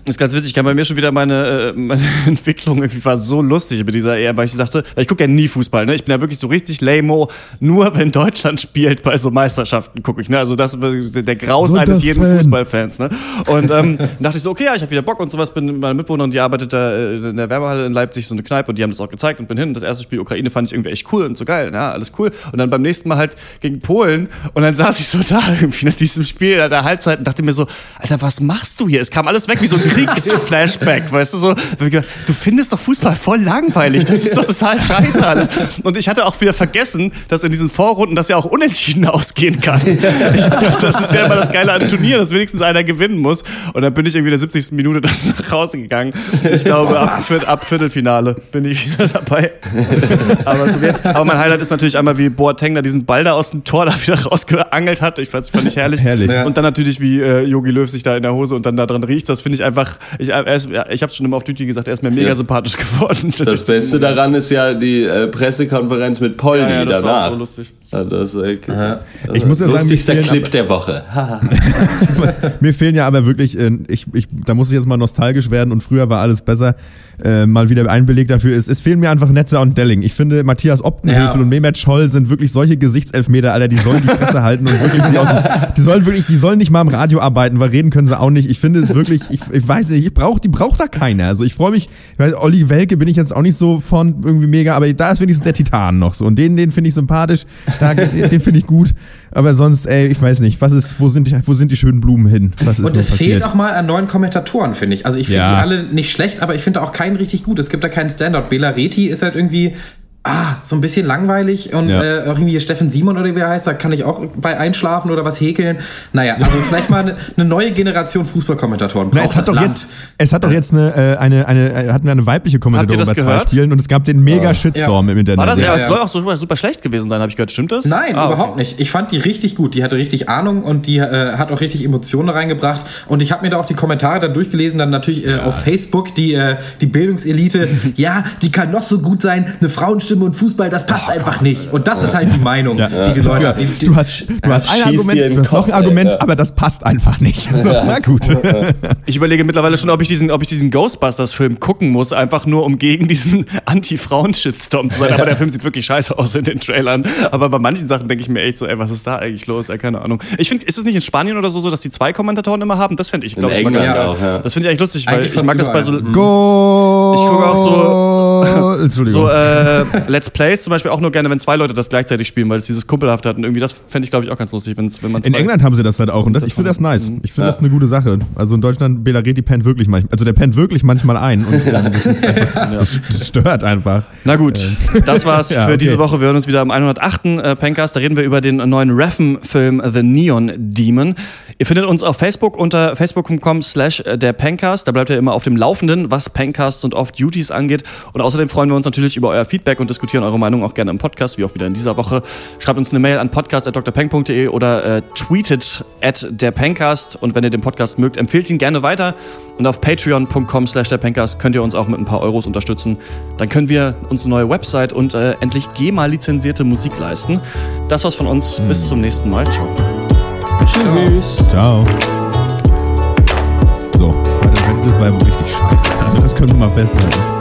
das ist ganz witzig, ich kann bei mir schon wieder meine, äh, meine Entwicklung irgendwie war so lustig mit dieser EM, weil ich dachte, weil ich gucke ja nie Fußball, ne? Ich bin ja wirklich so richtig lame nur wenn Deutschland spielt bei so Meisterschaften gucke ich, ne? Also das der Graus so eines jeden Fan. Fußballfans, ne? Und ähm, dachte ich so, okay, ja, ich habe wieder Bock und sowas, bin mit meiner Mitbewohnerin, die arbeitet da äh, in der Wärmehalle in Leipzig, so eine Kneipe und die haben das auch gezeigt und bin hin. Und das erste Spiel Ukraine fand ich irgendwie echt cool und so geil, ja, alles cool. Und dann beim nächsten Mal halt gegen Polen und dann saß ich so da irgendwie nach diesem Spiel in der Halbzeit und dachte mir so, Alter, was machst du hier? Es kam alles weg wie so Kriegsflashback, weißt du so. Du findest doch Fußball voll langweilig. Das ist doch total scheiße alles. Und ich hatte auch wieder vergessen, dass in diesen Vorrunden das ja auch unentschieden ausgehen kann. Ich dachte, das ist ja immer das Geile an Turnieren, dass wenigstens einer gewinnen muss. Und dann bin ich irgendwie in der 70. Minute dann nach Hause gegangen. Ich glaube, ab, ab, Viertelfinale bin ich wieder dabei. Aber, so aber mein Highlight ist natürlich einmal, wie Boateng da diesen Ball da aus dem Tor da wieder rausgeangelt hat. Ich fand es herrlich. herrlich. Und dann natürlich, wie Yogi äh, Löw sich da in der Hose und dann da dran riecht. Das finde ich einfach ich, ich habe schon immer auf Tüti gesagt, er ist mir mega ja. sympathisch geworden. Das Beste daran ist ja die äh, Pressekonferenz mit Poldi ja, ja, das danach. War so lustig. Ja, das, äh, das, ich muss ja sagen, lustigster Clip der Woche. mir fehlen ja aber wirklich, äh, ich, ich, da muss ich jetzt mal nostalgisch werden und früher war alles besser. Äh, mal wieder ein Beleg dafür ist, es fehlen mir einfach Netzer und Delling. Ich finde, Matthias Optenhöfel und Mehmet Scholl sind wirklich solche Gesichtselfmeter, Alter, die sollen die Fresse halten und wirklich sie aus dem, die sollen wirklich, die sollen nicht mal im Radio arbeiten, weil reden können sie auch nicht. Ich finde es wirklich, ich, ich weiß nicht, ich brauche, die braucht da keiner. Also ich freue mich, weil Olli Welke bin ich jetzt auch nicht so von irgendwie mega, aber da ist wenigstens der Titan noch so und den, den finde ich sympathisch. Da, den finde ich gut. Aber sonst, ey, ich weiß nicht, was ist, wo sind die, wo sind die schönen Blumen hin? Was ist Und es passiert? fehlt auch mal an neuen Kommentatoren, finde ich. Also ich finde Ja. die alle nicht schlecht, aber ich finde auch keinen richtig gut. Es gibt da keinen Standout. Bela Reti ist halt irgendwie ah, so ein bisschen langweilig und Ja. äh, irgendwie Steffen Simon oder wie er heißt, da kann ich auch bei einschlafen oder was häkeln. Naja, also vielleicht mal eine, eine neue Generation Fußballkommentatoren Na, es hat doch Land. jetzt, es hat doch jetzt eine, äh, eine, eine, äh, hatten wir eine weibliche Kommentatorin das bei zwei? Spielen und es gab den mega Shitstorm im Internet. War das, ja, Ja, es ja. soll auch so super, super schlecht gewesen sein, habe ich gehört. Stimmt das? Nein, Ah, okay. überhaupt nicht. Ich fand die richtig gut. Die hatte richtig Ahnung und die äh, hat auch richtig Emotionen reingebracht. Und ich habe mir da auch die Kommentare dann durchgelesen, dann natürlich äh, auf Facebook, die, äh, die Bildungselite. ja, die kann noch so gut sein. Eine Frauenstimme und Fußball, das passt einfach nicht. Und das ist halt die Meinung, Ja. die die Leute. Die, die, Du hast, du hast ein schießt dir in Argument, du hast noch ein Argument, ey, ja. aber das passt einfach nicht. So, na gut. Ich überlege mittlerweile schon, ob ich diesen, ob ich diesen Ghostbusters-Film gucken muss, einfach nur um gegen diesen Anti-Frauen-Shitstorm zu sein. Aber der Film sieht wirklich scheiße aus in den Trailern. Aber bei manchen Sachen denke ich mir echt so, ey, was ist da eigentlich los? Ey, keine Ahnung. Ich finde, ist es nicht in Spanien oder so, so dass die zwei Kommentatoren immer haben? Das fände ich, glaube ich, mal ganz geil. auch, ja. Das finde ich eigentlich lustig, weil Eigentlich ich mag das bei so. Go! Ich gucke auch so. Entschuldigung. So äh, Let's Plays zum Beispiel auch nur gerne, wenn zwei Leute das gleichzeitig spielen, weil es dieses Kumpelhaft hat. Und irgendwie das fände ich, glaube ich, auch ganz lustig, wenn's, wenn man in England haben sie das halt auch und das, ich finde das nice. Ich finde das eine gute Sache. Also in Deutschland, Belareti pennt wirklich manchmal, also der pennt wirklich manchmal ein und ähm, das, einfach, das, das stört einfach. Na gut, das war's Ja, für okay. diese Woche. Wir hören uns wieder am 108. Äh, Pencast. Da reden wir über den neuen Reffen-Film The Neon Demon. Ihr findet uns auf Facebook unter facebook.com slash äh, der Pencast. Da bleibt ihr immer auf dem Laufenden, was Pencasts und Off-Duties angeht. Und außerdem freuen wir uns natürlich über euer Feedback und diskutieren eure Meinung auch gerne im Podcast, wie auch wieder in dieser Woche. Schreibt uns eine Mail an podcast.drpeng.de oder äh, tweetet at der Pencast. Und wenn ihr den Podcast mögt, empfehlt ihn gerne weiter. Und auf patreon.com slash der Pencast könnt ihr uns auch mit ein paar Euros unterstützen. Dann können wir uns eine neue Website und äh, endlich GEMA-lizenzierte Musik leisten. Das war's von uns. Bis zum nächsten Mal. Ciao. Tschüss. Ciao. So, das war ja wohl richtig scheiße. Also das können wir mal festhalten.